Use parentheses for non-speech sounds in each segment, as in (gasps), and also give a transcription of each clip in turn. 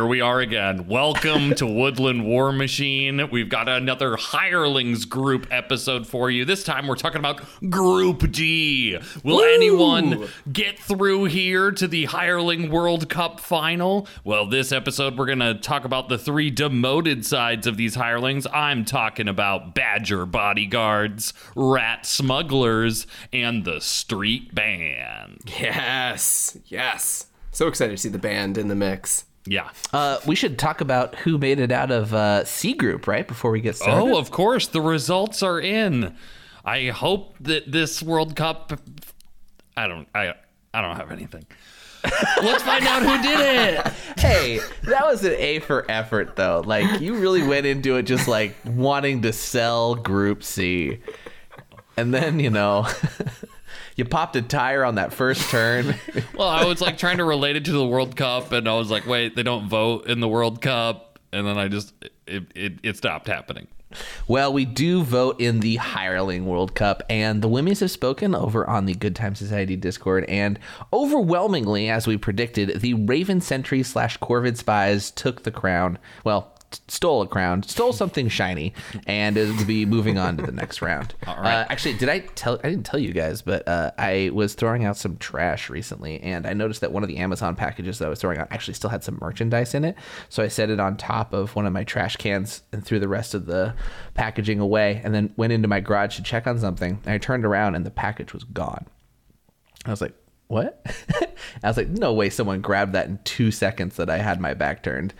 Here we are again. Welcome to Woodland War Machine. We've got another Hirelings group episode for you. This time we're talking about Group D. Will anyone get through here to the Hireling World Cup final? Well, this episode we're going to talk about the three demoted sides of these hirelings. I'm talking about Badger bodyguards, rat smugglers, and the street band. Yes, yes. So excited to see the band in the mix. Yeah. Uh, we should talk about who made it out of uh, C group, right? Before we get started. Oh, of course. The results are in. I hope that this World Cup. I don't. I. I don't have anything. (laughs) Let's find out who did it. hey, that was an A for effort, though. Like you really went into it just like wanting to sell Group C, and then you know. (laughs) you popped a tire on that first turn. (laughs) Well, I was like trying to relate it to the World Cup, and I was like, wait, they don't vote in the World Cup, and then I just it it, it stopped happening. well, we do vote in the Hireling World Cup, and the Wimmies have spoken over on the Good Time Society Discord, and overwhelmingly, as we predicted, the Raven Sentry slash Corvid Spies took the crown. Well, stole a crown, stole something shiny, and is to be moving on to the next round. (laughs) All right. Uh, actually, did I tell? I didn't tell you guys, but uh, I was throwing out some trash recently, and I noticed that one of the Amazon packages that I was throwing out actually still had some merchandise in it. So I set it on top of one of my trash cans and threw the rest of the packaging away, and then went into my garage to check on something. And I turned around, and the package was gone. I was like, "What?" (laughs) I was like, "No way! Someone grabbed that in two seconds that I had my back turned."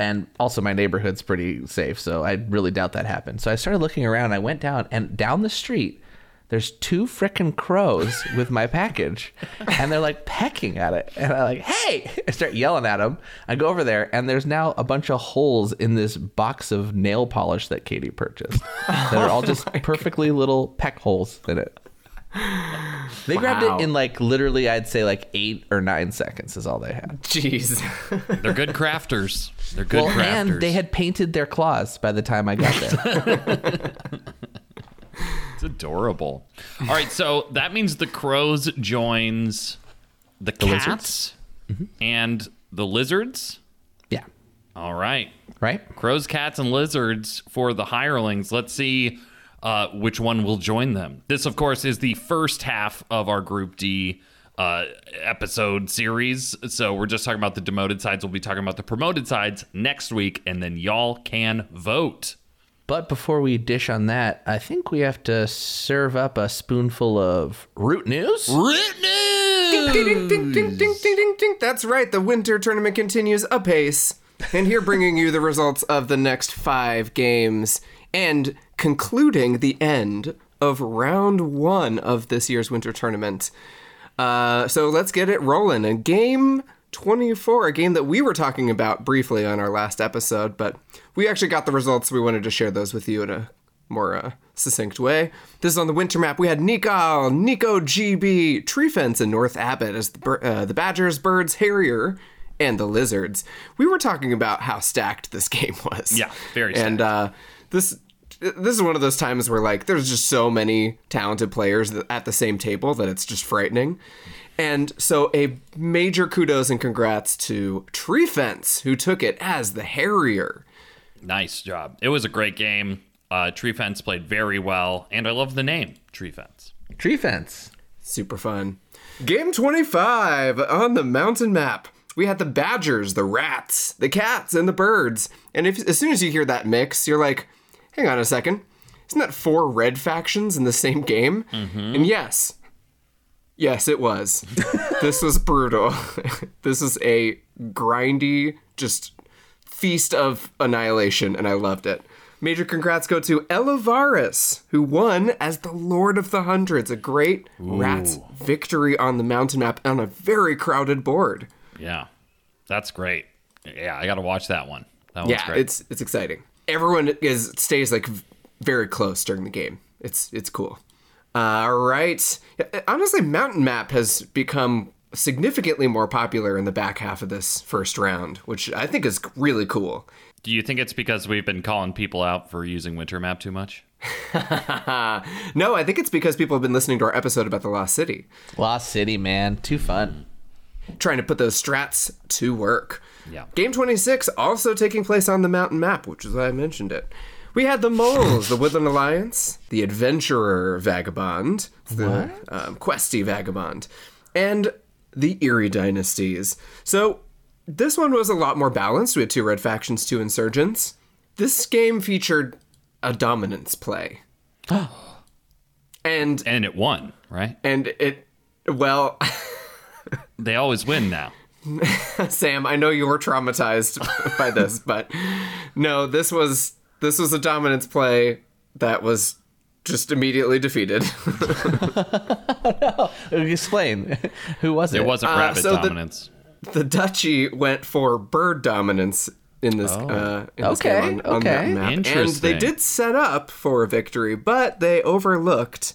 And also, my neighborhood's pretty safe, so I really doubt that happened. So I started looking around. I went down, and down the street, there's two frickin' crows with my package, and they're like pecking at it. And I'm like, "Hey!" (laughs) I start yelling at them. I go over there, and there's now a bunch of holes in this box of nail polish that Katie purchased. that are all just (laughs) oh perfectly little peck holes in it. They grabbed it in like literally, I'd say like eight or nine seconds is all they had. Jeez. (laughs) They're good crafters. They're good well, crafters. and they had painted their claws by the time I got there. (laughs) It's adorable. All right, so that means the crows joins the, cats mm-hmm. and the lizards. yeah. All right. Right? Crows, cats, and lizards for the hirelings. Let's see uh, which one will join them. This, of course, is the first half of our Group D uh, episode series. So we're just talking about the demoted sides. We'll be talking about the promoted sides next week, and then y'all can vote. But before we dish on that, I think we have to serve up a spoonful of root news. ding, ding, ding, ding, ding, ding, ding. That's right. The winter tournament continues apace. And here bringing you the results of the next five games and concluding the end of round one of this year's winter tournament. Uh, so let's get it rolling. A game 24, a game that we were talking about briefly on our last episode, but we actually got the results. We wanted to share those with you in a more uh, succinct way. This is on the winter map. We had Nikal, Nico GB, Tree Fence, and North Abbott as the, uh, the Badgers, Birds, Harrier, and the Lizards. We were talking about how stacked this (laughs) game was. Yeah, very And uh, this this is one of those times where like there's just so many talented players at the same table that it's just frightening. And so a major kudos and congrats to Tree Fence who took it as the Harrier. Nice job. It was a great game. Uh, Tree Fence played very well, and I love the name Tree Fence. Tree fence. Super fun. Game 25 on the mountain map. We had the badgers, the rats, the cats, and the birds. And if as soon as you hear that mix, you're like, hang on a second. Isn't that four red factions in the same game? Mm-hmm. And yes, yes, it was. (laughs) this was brutal. (laughs) this is a grindy, just feast of annihilation, and I loved it. Major congrats go to Elavaris, who won as the Lord of the Hundreds, a great Rats victory on the mountain map on a very crowded board. Yeah, that's great. Yeah, I got to watch that one. That one's yeah, great. it's it's exciting. Everyone is stays like very close during the game. It's it's cool. Uh, all right. Yeah, Honestly, mountain map has become significantly more popular in the back half of this first round, which I think is really cool. Do you think it's because we've been calling people out for using Winter Map too much? (laughs) no, I think it's because people have been listening to our episode about the Lost City, Lost City, man. Too fun. trying to put those strats to work. Yeah. Game 26 also taking place on the mountain map, which is why I mentioned it. We had the Moles, the Woodland Alliance, the Adventurer Vagabond, the um, Questy Vagabond, and the Eyrie Dynasties. So this one was a lot more balanced. We had two red factions, two insurgents. This game featured a dominance play. (gasps) and And it won, right? and it well (laughs) They always win now. (laughs) Sam, I know you were traumatized (laughs) by this, but no, this was this was a dominance play that was just immediately defeated. (laughs) no, Explain. Who was it? It wasn't Uh, rabbit so dominance. the duchy went for bird dominance in this uh, in this Okay, game on, on that okay. map, and they did set up for a victory, but they overlooked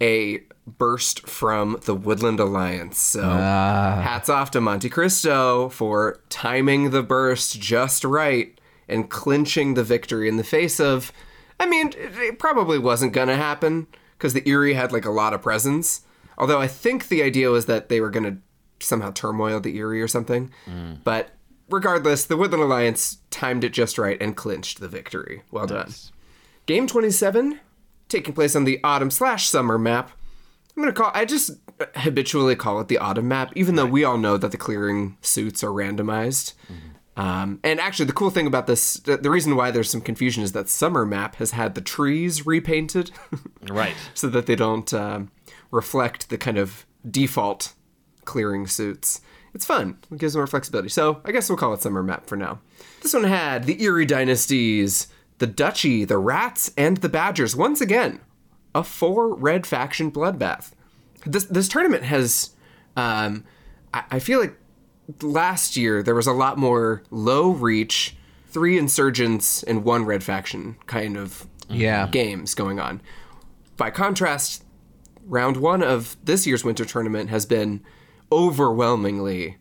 a burst from the Woodland Alliance. So ah. hats off to Monte Cristo for timing the burst just right and clinching the victory in the face of. I mean, it, probably wasn't gonna happen because the Eyrie had like a lot of presence. Although I think the idea was that they were gonna somehow turmoil the Eyrie or something. Mm. But regardless, the Woodland Alliance timed it just right and clinched the victory. Well done. Game 27, taking place on the autumn slash summer map. I'm gonna call. I just habitually call it the autumn map, even though we all know that the clearing suits are randomized. Um, and actually, the cool thing about this, the, the reason why there's some confusion is that summer map has had the trees repainted, (laughs) Right. so that they don't um, reflect the kind of default clearing suits. It's fun. It gives more flexibility. So I guess we'll call it summer map for now. This one had the Eyrie dynasties, the Duchy, the Rats, and the Badgers. Once again, a four red faction bloodbath. This this tournament has, um, I, I feel like last year there was a lot more low reach, three insurgents and one red faction kind of Yeah. games going on. By contrast, round one of this year's winter tournament has been overwhelmingly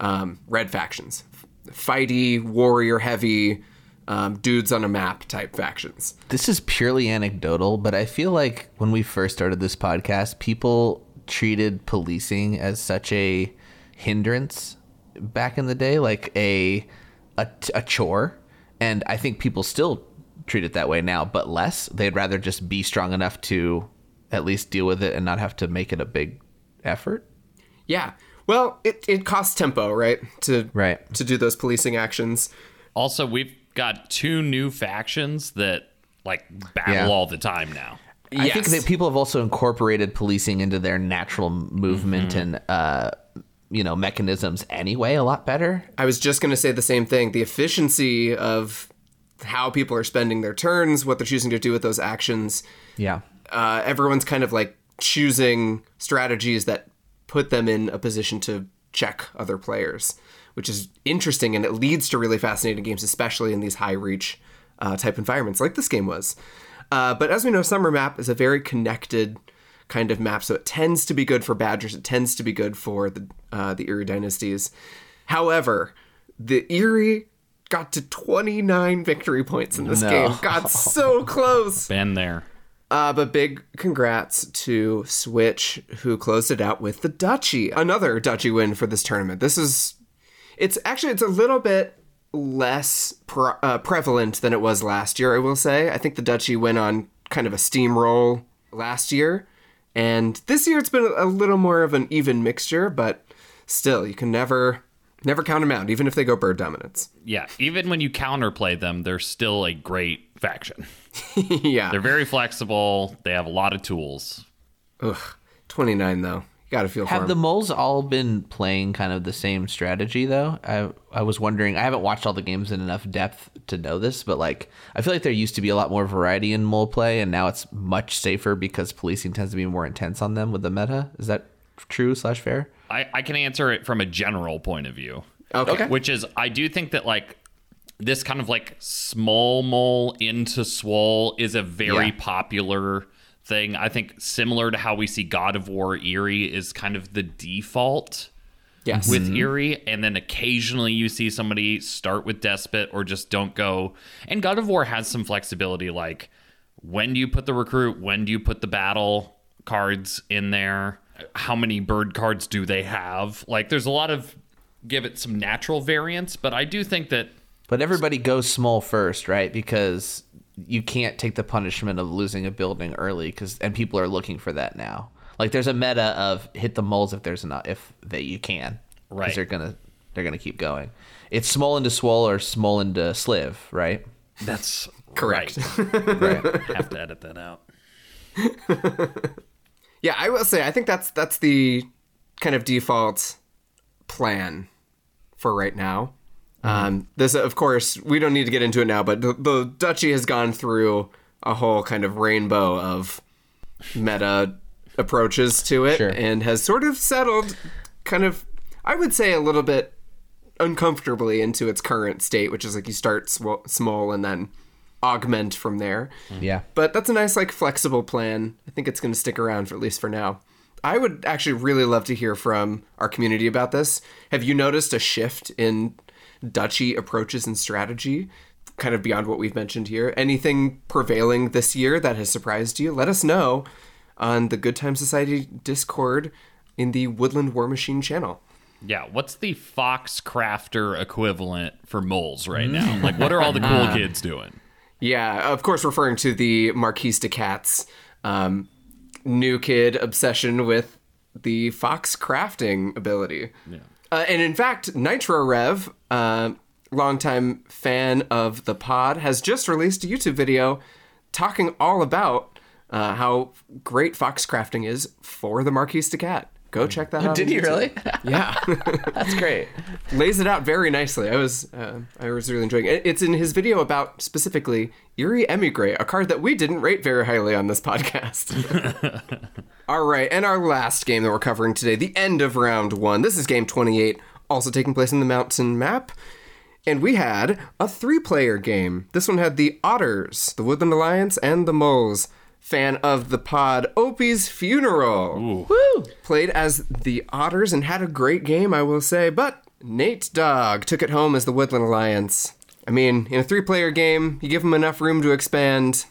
um, red factions, fighty, warrior heavy, um, dudes on a map type factions. This is purely anecdotal, but I feel like when we first started this podcast, people treated policing as such a hindrance back in the day, like a a, a chore, and I think people still treat it that way now, but less. They'd rather just be strong enough to at least deal with it and not have to make it a big effort. Yeah. Well, it, it costs tempo, right? To Right. to do those policing actions. Also, we've got two new factions that like battle Yeah. all the time now. I think that people have also incorporated policing into their natural movement and uh, you know mechanisms anyway a lot better. I was just going to say the same thing. The efficiency of how people are spending their turns, what they're choosing to do with those actions. Yeah. Uh, everyone's kind of like choosing strategies that put them in a position to check other players, which is interesting and it leads to really fascinating games, especially in these high reach uh, type environments like this game was. Uh, but as we know, Summer Map is a very connected kind of map, so it tends to be good for Badgers. It tends to be good for the uh, the Eyrie dynasties. However, the Eyrie got to 29 victory points in this No. game. Got so (laughs) close. Been there. Uh, but big congrats to Switch, who closed it out with the Duchy. Another Duchy win for this tournament. This is, it's actually, it's a little bit less pre- uh, prevalent than it was last year, I will say. I think the Duchy went on kind of a steamroll last year. And this year it's been a little more of an even mixture, but still, you can never, never count them out, even if they go bird dominance. Yeah. Even when you counterplay them, they're still a great faction. (laughs) yeah. They're very flexible. They have a lot of tools. Ugh. 29, though. You gotta feel for Have 'em. the moles all been playing kind of the same strategy though? I I was wondering. I haven't watched all the games in enough depth to know this, but like I feel like there used to be a lot more variety in mole play, and now it's much safer because policing tends to be more intense on them with the meta. Is that true slash fair? I, I can answer it from a general point of view. Okay. Which is, I do think that like this kind of like small mole into swole is a very Yeah. popular thing. I think similar to how we see God of War Eyrie is kind of the default Yes. with mm-hmm. Eyrie, and then occasionally you see somebody start with Despot or just don't go. And God of War has some flexibility, like when do you put the recruit, when do you put the battle cards in there, how many bird cards do they have? Like, there's a lot of give it some natural variance, but I do think that But everybody goes small first, right? Because you can't take the punishment of losing a building early, because and people are looking for that now. Like there's a meta of hit the moles if there's enough if that you can. Right. They're gonna they're gonna keep going. It's small into swole or small into sliv, right? that's Correct. right. (laughs) Right. have to edit that out. (laughs) Yeah, I will say I think that's that's the kind of default plan for right now. Um, this, of course, we don't need to get into it now, but the, the duchy has gone through a whole kind of rainbow of meta approaches to it Sure. and has sort of settled, kind of, I would say, a little bit uncomfortably into its current state, which is like you start sw- small and then augment from there. yeah. But that's a nice, like, flexible plan. I think it's going to stick around for at least for now. I would actually really love to hear from our community about this. Have you noticed a shift in duchy approaches and strategy, kind of beyond what we've mentioned here? Anything prevailing this year that has surprised you? Let us know on the Good Time Society Discord in the Woodland War Machine channel. Yeah, what's the Fox Crafter equivalent for moles right now? Like, what are all the cool (laughs) kids doing? Yeah, of course, referring to the Marquise de Cats um, new kid obsession with the fox crafting ability. Yeah. Uh, and in fact, Nitro Rev, uh, longtime fan of the pod, has just released a YouTube video talking all about uh, how great fox crafting is for the Marquise de Cat. Go check that out. Did on you really? (laughs) Yeah. (laughs) That's great. lays it out very nicely. I was uh, I was really enjoying it. It's in his video about specifically Eyrie Emigre, a card that we didn't rate very highly on this podcast. (laughs) All right, and our last game that we're covering today, the end of round one. This is game 28, also taking place in the mountain map. And we had a three player game. This one had the Otters, the Woodland Alliance, and the Moles. Fan of the pod, Opie's Funeral Woo! played as the Otters and had a great game, I will say, but Nate Dog took it home as the Woodland Alliance. I mean, in a three player game, you give them enough room to expand,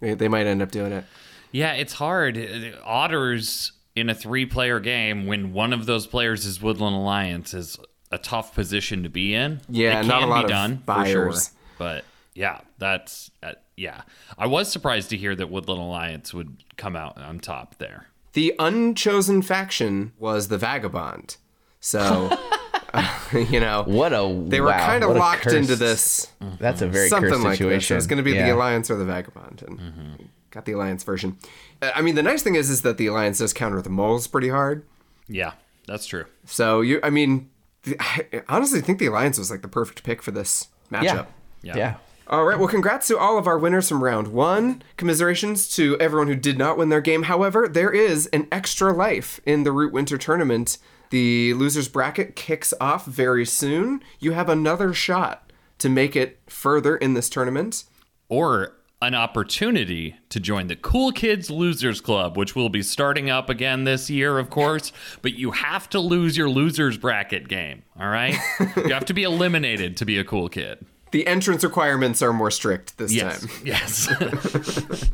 they they might end up doing it. Yeah, it's hard. Otters in a three-player game when one of those players is Woodland Alliance is a tough position to be in. Yeah, it not a can lot be of done for sure. buyers. But yeah, that's uh, yeah. I was surprised to hear that Woodland Alliance would come out on top there. The unchosen faction was the Vagabond. So, (laughs) (laughs) you know, What a they were wow, kind of locked curse. into this That's a very something cursed like this. situation. It was going to be the Alliance or the Vagabond, and got the Alliance version. Uh, I mean, the nice thing is, is that the Alliance does counter the moles pretty hard. Yeah, that's true. So you, I mean, the, I honestly think the Alliance was like the perfect pick for this matchup. Yeah. Yeah. Yeah. All right. Well, congrats to all of our winners from round one. Commiserations to everyone who did not win their game. However, there is an extra life in the Root Winter Tournament. The losers bracket kicks off very soon. You have another shot to make it further in this tournament. or an opportunity to join the Cool Kids Losers Club, which will be starting up again this year, of course. But you have to lose your losers bracket game, all right? (laughs) you have to be eliminated to be a cool kid. The entrance requirements are more strict this Yes. time. (laughs) Yes. (laughs)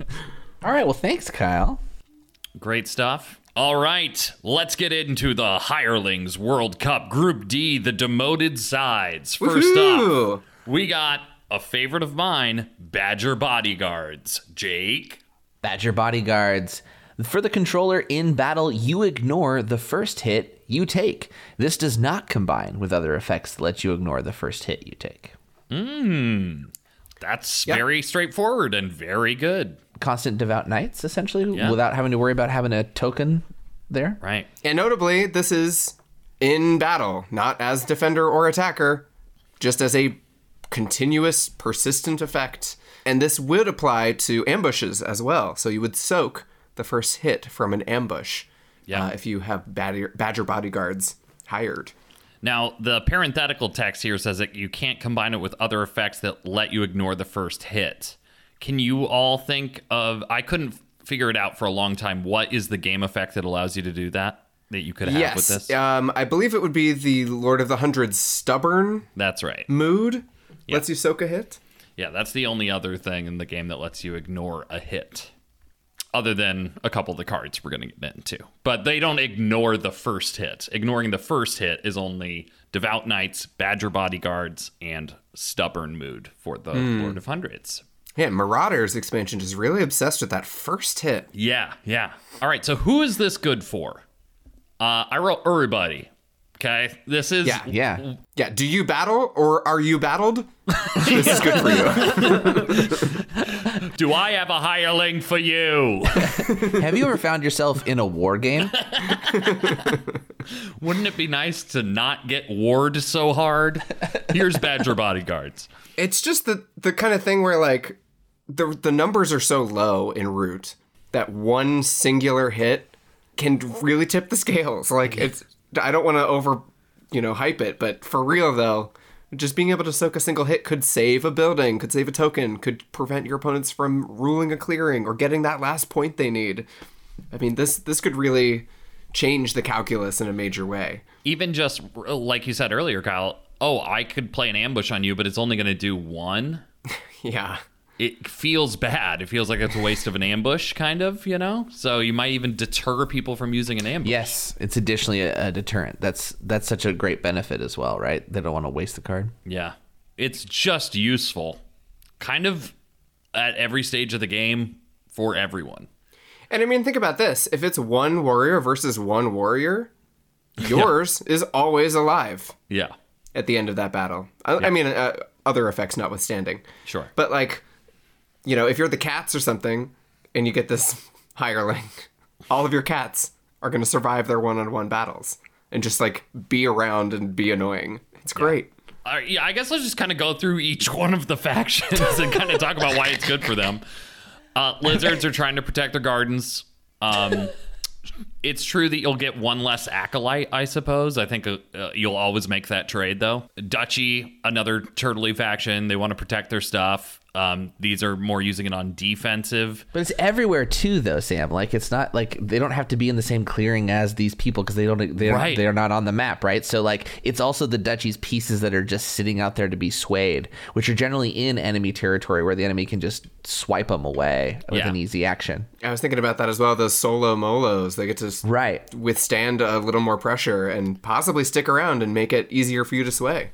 All right. Well, thanks, Kyle. Great stuff. All right, let's get into the Hirelings World Cup Group D, the demoted sides. First Woohoo! up, we got a favorite of mine, Badger Bodyguards. Jake. Badger bodyguards. For the controller in battle, you ignore the first hit you take. This does not combine with other effects that let you ignore the first hit you take. That's Yep. very straightforward and very good. Constant devout knights, essentially, Yeah. without having to worry about having a token there. Right. And notably, this is in battle, not as defender or attacker, just as a continuous, persistent effect. And this would apply to ambushes as well. So you would soak the first hit from an ambush Yeah. uh, if you have badger, badger bodyguards hired. Now, the parenthetical text here says that you can't combine it with other effects that let you ignore the first hit. Can you all think of? I couldn't figure it out for a long time. What is the game effect that allows you to do that? That you could have with yes, this? um, I believe it would be the Lord of the Hundreds stubborn That's right. mood. Lets you soak a hit. Yeah, that's the only other thing in the game that lets you ignore a hit. Other than a couple of the cards we're going to get into. But they don't ignore the first hit. Ignoring the first hit is only Devout Knights, Badger Bodyguards, and Stubborn Mood for the Lord of Hundreds. Yeah, Marauders expansion is really obsessed with that first hit. Yeah, yeah. All right, so who is this good for? Uh, I wrote everybody. Okay, this is Yeah. Yeah. Yeah, do you battle or are you battled? (laughs) this is good for you. (laughs) Do I have a hireling for you? (laughs) Have you ever found yourself in a war game? Wouldn't it be nice to not get ward so hard? Here's Badger Bodyguards. It's just the the kind of thing where like the the numbers are so low in root that one singular hit can really tip the scales. Like it's I don't want to over you know hype it, but for real though, just being able to soak a single hit could save a building, could save a token, could prevent your opponents from ruling a clearing or getting that last point they need. I mean, this this could really change the calculus in a major way. Even just uh, like you said earlier, Kyle. Oh, I could play an ambush on you, but it's only going to do one. (laughs) Yeah. It feels bad. It feels like it's a waste of an ambush, kind of, you know. So you might even deter people from using an ambush. Yes, it's additionally a, a deterrent. That's that's such a great benefit as well, right? They don't want to waste the card. Yeah. It's just useful, kind of at every stage of the game for everyone. And I mean, think about this: if it's one warrior versus one warrior, (laughs) yours is always alive. Yeah. at the end of that battle. I, I mean, uh, other effects notwithstanding. Sure. But like, you know, if you're the cats or something, and you get this (laughs) hireling, all of your cats are going to survive their one-on-one battles and just like be around and be annoying. It's great. Uh, yeah, I guess let's just kind of go through each (laughs) one of the factions and kind of talk about why it's good for them. Uh, lizards are trying to protect their gardens. Um, it's true that you'll get one less acolyte, I suppose. I think uh, uh, you'll always make that trade, though. Duchy, another turtley faction, they want to protect their stuff. Um, these are more using it on defensive. But it's everywhere too, though, Sam. Like it's not like they don't have to be in the same clearing as these people because they don't they're Right. they're not on the map, right? So like it's also the duchy's pieces that are just sitting out there to be swayed, which are generally in enemy territory where the enemy can just swipe them away with Yeah. an easy action. I was thinking about that as well. Those solo molos, they get to s- Right. withstand a little more pressure and possibly stick around and make it easier for you to sway.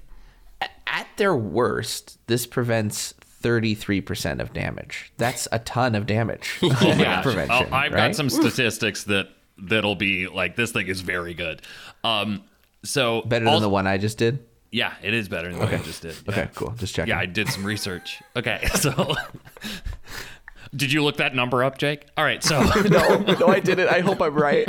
At their worst, this prevents 33% of damage. That's a ton of damage. (laughs) Yeah, (laughs) prevention. Oh, I've right? got some statistics that that'll be like this thing is very good. Um, so better also- than the one I just did. Yeah, it is better than what I just did. Yeah. Okay, cool. Just checking. Yeah, I did some research. Okay, (laughs) so did you look that number up, Jake? All right, so (laughs) no, no, I didn't. I hope I'm right.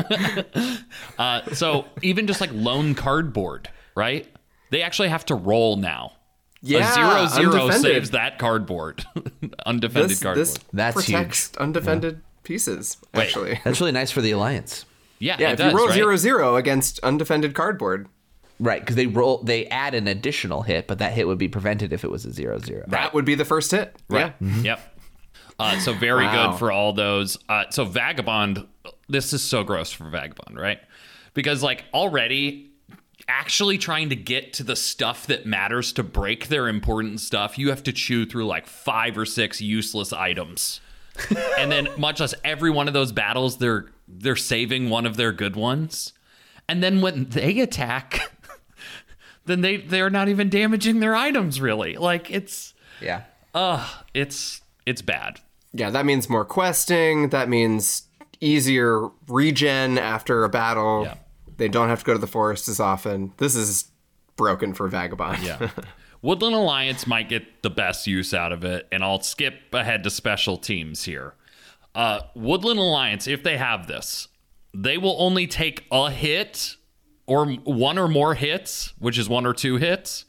(laughs) uh, so even just like lone cardboard, right? They actually have to roll now. Yeah, a zero zero undefended. saves that cardboard, (laughs) undefended This, cardboard. this That's protects undefended pieces, actually. That's really nice for the alliance. yeah, Yeah, it if does, you roll right? zero zero against undefended cardboard, Right, because they roll, they add an additional hit, but that hit would be prevented if it was a zero zero. that would be the first hit. Right. Yeah. Yep. Uh, so very Wow. good for all those. Uh, so vagabond, this is so gross for vagabond, right? Because like already, actually trying to get to the stuff that matters to break their important stuff, you have to chew through like five or six useless items, and then (laughs) much less every one of those battles, they're they're saving one of their good ones, and then when they attack. (laughs) Then they they're not even damaging their items really. Like it's Yeah. uh it's it's bad. Yeah, that means more questing. That means easier regen after a battle. Yeah. They don't have to go to the forest as often. This is broken for Vagabond. Yeah. (laughs) Woodland Alliance might get the best use out of it, and I'll skip ahead to special teams here. Uh, Woodland Alliance, if they have this, they will only take a hit or one or more hits, which is one or two hits,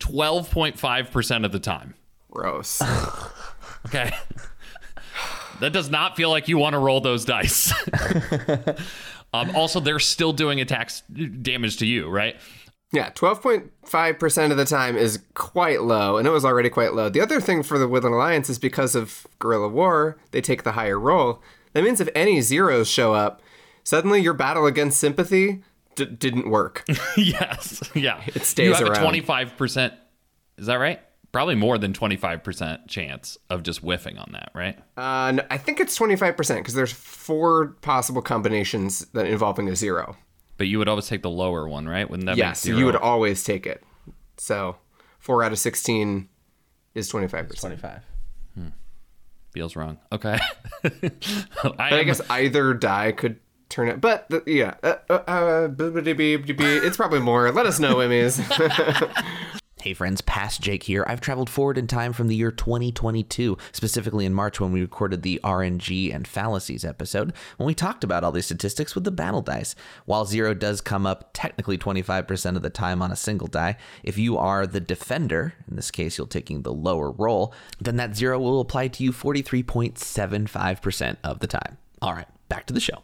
12.5% of the time. Gross. (laughs) Okay. That does not feel like you want to roll those dice. (laughs) (laughs) um, also, they're still doing attacks damage to you, right? yeah, 12.5% of the time is quite low, and it was already quite low. The other thing for the Woodland Alliance is because of Guerrilla War, they take the higher roll. That means if any zeros show up, suddenly your battle against sympathy d- didn't work. (laughs) yes. Yeah. It stays You have around. a 25%. Is that right? Probably more than 25% chance of just whiffing on that, right? Uh, no, I think it's 25% because there's four possible combinations that involving a zero. But you would always take the lower one, right? Wouldn't that Yes, make you would always take it. So four out of 16 is 25%. 25. feels wrong. Okay. (laughs) I, But I guess either die could turn it. But the, yeah, uh, uh, uh, it's probably more. Let us know, Emmys. (laughs) Hey friends, past Jake here. I've traveled forward in time from the year 2022, specifically in March when we recorded the RNG and fallacies episode, when we talked about all these statistics with the battle dice. While zero does come up technically 25% of the time on a single die, if you are the defender, in this case you're taking the lower roll, then that zero will apply to you 43.75% of the time. All right, back to the show.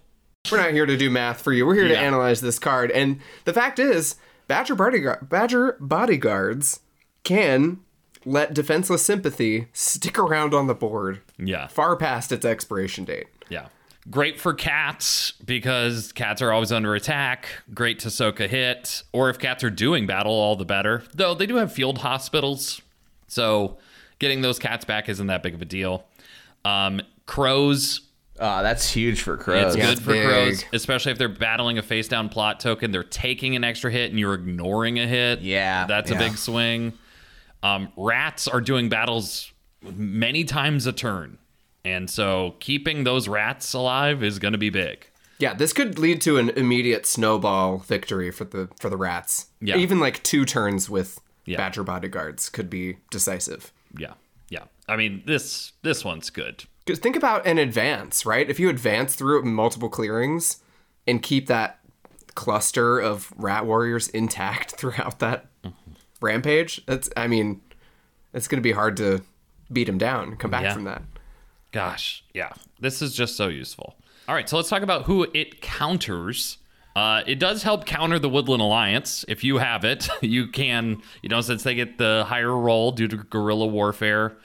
We're not here to do math for you. We're here to analyze this card. And the fact is, Badger bodyguard, Badger bodyguards can let defenseless sympathy stick around on the board yeah. far past its expiration date. Yeah. Great for cats because cats are always under attack. Great to soak a hit. Or if cats are doing battle, all the better. Though they do have field hospitals. So getting those cats back isn't that big of a deal. Um, crows. Oh, that's huge for crows. It's Yeah, good it's for big. crows, especially if they're battling a face down plot token. They're taking an extra hit and you're ignoring a hit. Yeah, That's yeah. a big swing. Um, rats are doing battles many times a turn. And so keeping those rats alive is going to be big. Yeah, this could lead to an immediate snowball victory for the for the rats. Yeah. Even like two turns with Yeah. Badger bodyguards could be decisive. Yeah. Yeah. I mean, this this one's good. Because think about an advance, right? If you advance through multiple clearings and keep that cluster of rat warriors intact (laughs) throughout that rampage, that's I mean, it's going to be hard to beat him down, come back Yeah. from that. Gosh, yeah. This is just so useful. All right, so let's talk about who it counters. Uh, it does help counter the Woodland Alliance. If you have it, (laughs) you can, you know, since they get the higher roll due to guerrilla warfare,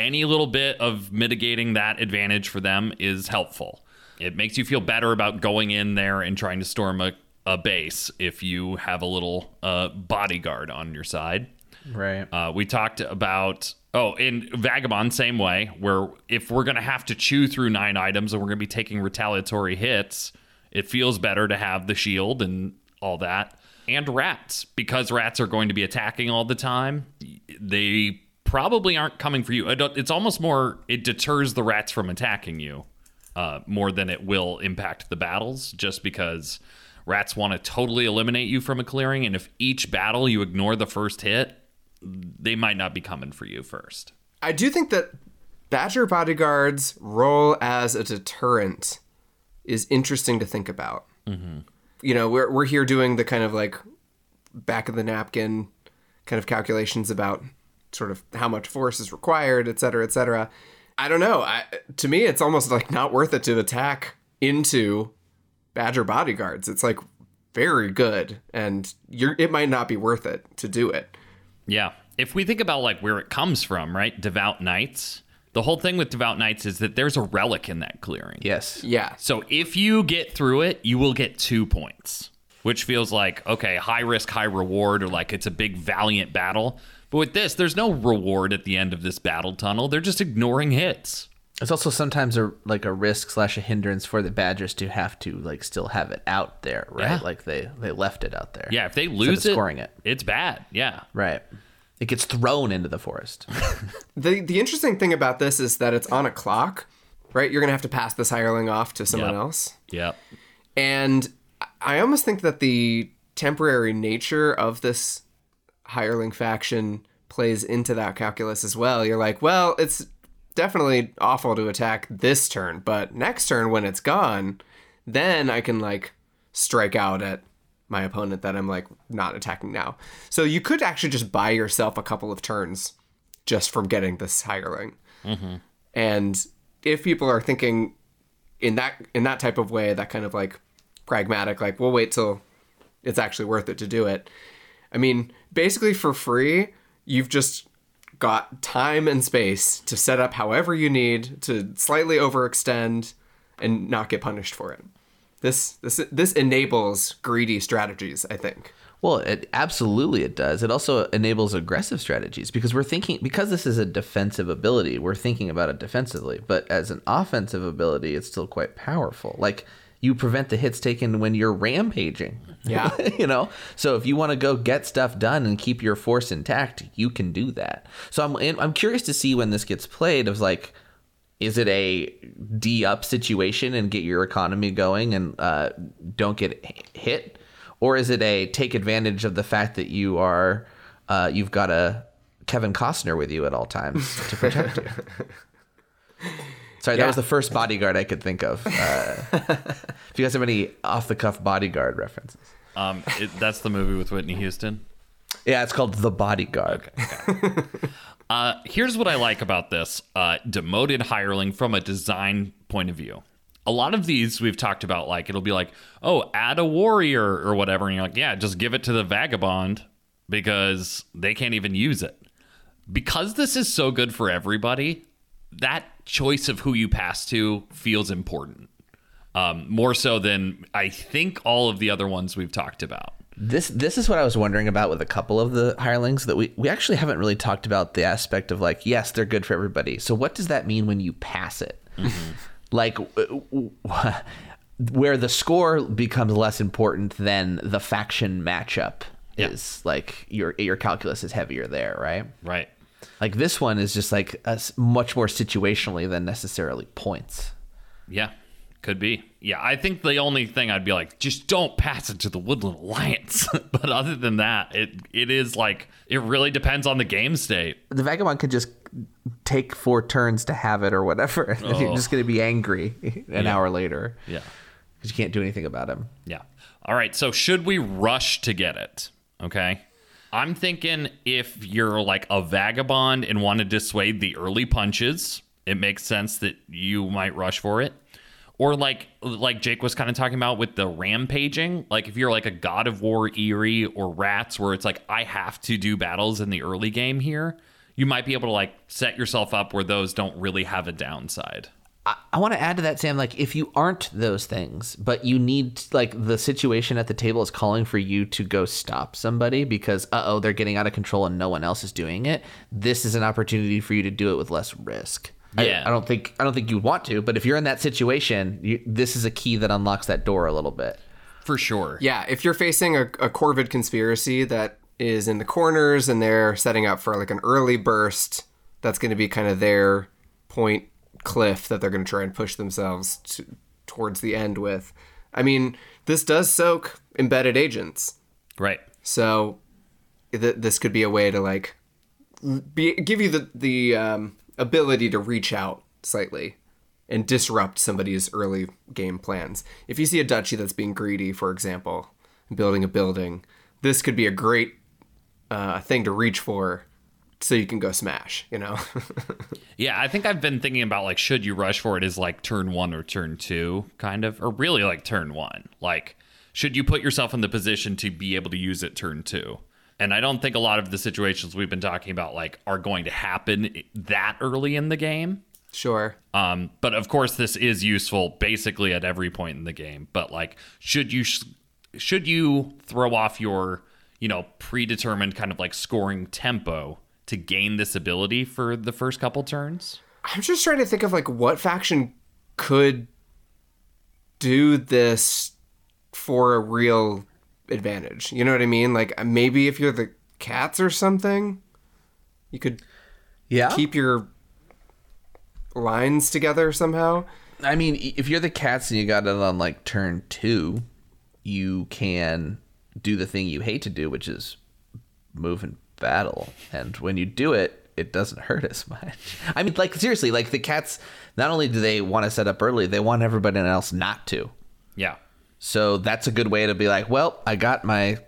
any little bit of mitigating that advantage for them is helpful. It makes you feel better about going in there and trying to storm a, a base if you have a little uh, bodyguard on your side. Right. Uh, we talked about oh, in Vagabond, same way, where if we're gonna have to chew through nine items and we're gonna be taking retaliatory hits, it feels better to have the shield and all that. And rats, because rats are going to be attacking all the time, they probably aren't coming for you. It's almost more it deters the rats from attacking you uh, more than it will impact the battles, just because rats want to totally eliminate you from a clearing, and if each battle you ignore the first hit, they might not be coming for you first. I do think that Badger bodyguards' role as a deterrent is interesting to think about. You know, we're we're here doing the kind of like back of the napkin kind of calculations about sort of how much force is required, et cetera, et cetera. I don't know. I, to me, it's almost like not worth it to attack into Badger bodyguards. It's like very good, and you're it might not be worth it to do it. Yeah. If we think about like where it comes from, right? Devout Knights. The whole thing with Devout Knights is that there's a relic in that clearing. yes. Yeah, So if you get through it, you will get two points, which feels like, okay, high risk, high reward, or like it's a big valiant battle. But with this, there's no reward at the end of this battle tunnel. They're just ignoring hits. It's also sometimes a like a risk slash a hindrance for the Badgers to have to like still have it out there, right? Yeah. Like they they left it out there. Yeah, if they lose it, scoring it, it's bad. Yeah. right? It gets thrown into the forest. (laughs) The the interesting thing about this is that it's on a clock, right? You're gonna have to pass this hireling off to someone Yep. else, Yep. and I almost think that the temporary nature of this hireling faction plays into that calculus as well. You're like, well, it's definitely awful to attack this turn, but next turn when it's gone, then I can like strike out at my opponent that I'm like not attacking now. So you could actually just buy yourself a couple of turns just from getting this hireling. Mm-hmm. And if people are thinking in that in that type of way, that kind of like pragmatic, like we'll wait till it's actually worth it to do it. I mean, basically for free, you've just got time and space to set up however you need to slightly overextend and not get punished for it. This this this enables greedy strategies, I think. Well, it absolutely it does. It also enables aggressive strategies because we're thinking because this is a defensive ability, we're thinking about it defensively. But as an offensive ability, it's still quite powerful. Like you prevent the hits taken when you're rampaging. Yeah. (laughs) you know? So if you want to go get stuff done and keep your force intact, you can do that. So I'm I'm curious to see when this gets played of like is it a D up situation and get your economy going and uh, don't get hit? Or is it a take advantage of the fact that you are uh, you've got a Kevin Costner with you at all times to protect you? (laughs) Sorry, that was the first bodyguard I could think of. Uh, (laughs) if you guys have any off the cuff bodyguard references. Um, it, that's the movie with Whitney Houston. Yeah, it's called The Bodyguard. (laughs) Uh, here's what I like about this uh, demoted hireling from a design point of view. A lot of these we've talked about, like it'll be like, oh, add a warrior or whatever, and you're like, yeah, just give it to the vagabond because they can't even use it. Because this is so good for everybody, that choice of who you pass to feels important. Um, more so than I think all of the other ones we've talked about. This this is what I was wondering about with a couple of the hirelings that we we actually haven't really talked about the aspect of like yes they're good for everybody. So what does that mean when you pass it? like w- w- where the score becomes less important than the faction matchup Yeah. is like your your calculus is heavier there, right? Right. Like this one is just like a s much more situationally than necessarily points. Yeah, could be. Yeah, I think the only thing I'd be like, just don't pass it to the Woodland Alliance. (laughs) but other than that, it it is like it really depends on the game state. The vagabond could just take four turns to have it or whatever, and (laughs) then you're Oh. just going to be angry (laughs) an hour later. Yeah. because you can't do anything about him. Yeah. All right. So should we rush to get it? Okay. I'm thinking if you're like a vagabond and want to dissuade the early punches, it makes sense that you might rush for it. Or like like Jake was kind of talking about with the rampaging, like if you're like a God of War Eyrie or Rats, where it's like I have to do battles in the early game here, you might be able to like set yourself up where those don't really have a downside. I, I want to add to that, Sam. Like, if you aren't those things, but you need like the situation at the table is calling for you to go stop somebody because uh oh they're getting out of control and no one else is doing it. This is an opportunity for you to do it with less risk. I- Yeah. I, don't think I don't think you'd want to, but if you're in that situation, you, this is a key that unlocks that door a little bit. For sure. Yeah, if you're facing a, a Corvid conspiracy that is in the corners and they're setting up for like an early burst, that's going to be kind of their point cliff that they're going to try and push themselves to, towards the end with. I mean, this does soak embedded agents. Right. So th- this could be a way to like be, give you the the um, ability to reach out slightly and disrupt somebody's early game plans. If you see a duchy that's being greedy, for example, building a building, this could be a great uh, thing to reach for, so you can go smash. You know. (laughs) Yeah, I think I've been thinking about like should you rush for it is like turn one or turn two, kind of, or really like turn one. Like, should you put yourself in the position to be able to use it turn two? And I don't think a lot of the situations we've been talking about like are going to happen that early in the game. sure. Um, but of course, this is useful basically at every point in the game. But like, should you should you throw off your you know predetermined kind of like scoring tempo to gain this ability for the first couple turns? I'm just trying to think of like what faction could do this for a real advantage. You know what I mean? Like uh, maybe if you're the cats or something, you could Yeah. keep your lines together somehow. I mean, if you're the cats and you got it on like turn two, you can do the thing you hate to do, which is move and battle. And when you do it, it doesn't hurt as much. (laughs) I mean, like seriously, like the cats. Not only do they want to set up early, they want everybody else not to. Yeah. So that's a good way to be like, well, I got my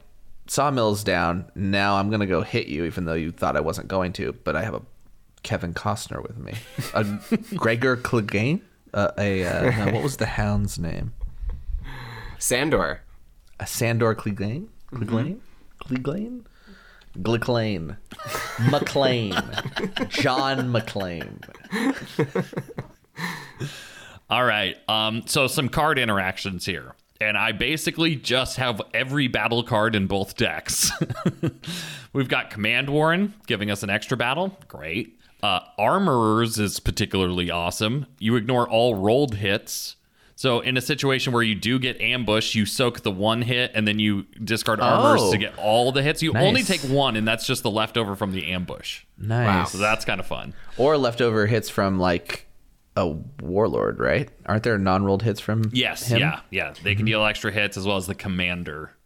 sawmills down. Now I'm gonna go hit you, even though you thought I wasn't going to. But I have a Kevin Costner with me, a (laughs) Gregor Clegane, uh, a uh, no, what was the hound's name? Sandor. A Sandor Clegane, Clegane, Clegane, Gliclane, McLean, John McClane. All right. Um, so some card interactions here. and I basically just have every battle card in both decks. (laughs) We've got Command Warren giving us an extra battle. Great. Uh, Armorers is particularly awesome. You ignore all rolled hits. So in a situation where you do get ambushed, you soak the one hit and then you discard armors Oh. to get all the hits. You only take one, and that's just the leftover from the ambush. Nice. So that's kind of fun. Or leftover hits from like a warlord, right? Aren't there non-rolled hits from Yes, him? yeah, yeah. They can deal extra hits as well as the commander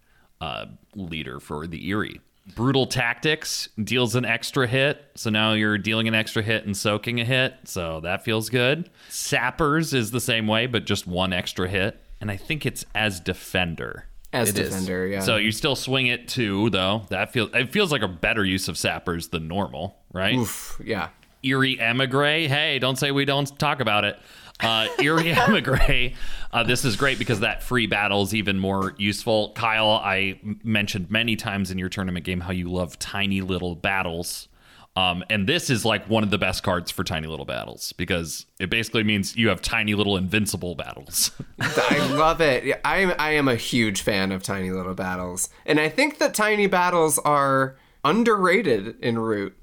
uh, leader for the Eyrie. Brutal Tactics deals an extra hit, so now you're dealing an extra hit and soaking a hit, so that feels good. Sappers is the same way, but just one extra hit, and I think it's as defender. As It is. defender, yeah. So you still swing it too, though. That feels it feels like a better use of sappers than normal, right? Oof, yeah. Eyrie Emigre. Hey, don't say we don't talk about it. Uh, Eyrie (laughs) Emigre. Uh, this is great because that free battle is even more useful. Kyle, I mentioned many times in your tournament game how you love tiny little battles. Um, and this is like one of the best cards for tiny little battles because it basically means you have tiny little invincible battles. (laughs) I love it. I am I am a huge fan of tiny little battles. And I think that tiny battles are underrated in Root.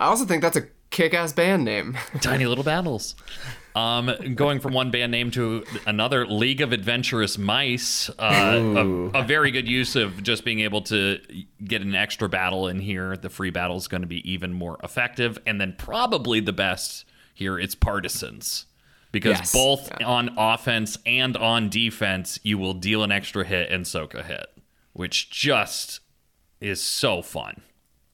I also think that's a kick-ass band name. (laughs) tiny little battles. Um, going from one band name to another, League of Adventurous Mice. Uh, a, a very good use of just being able to get an extra battle in here. The free battle is going to be even more effective, and then probably the best here is Partisans. Because Yes. both on offense and on defense, you will deal an extra hit and soak a hit, which just is so fun.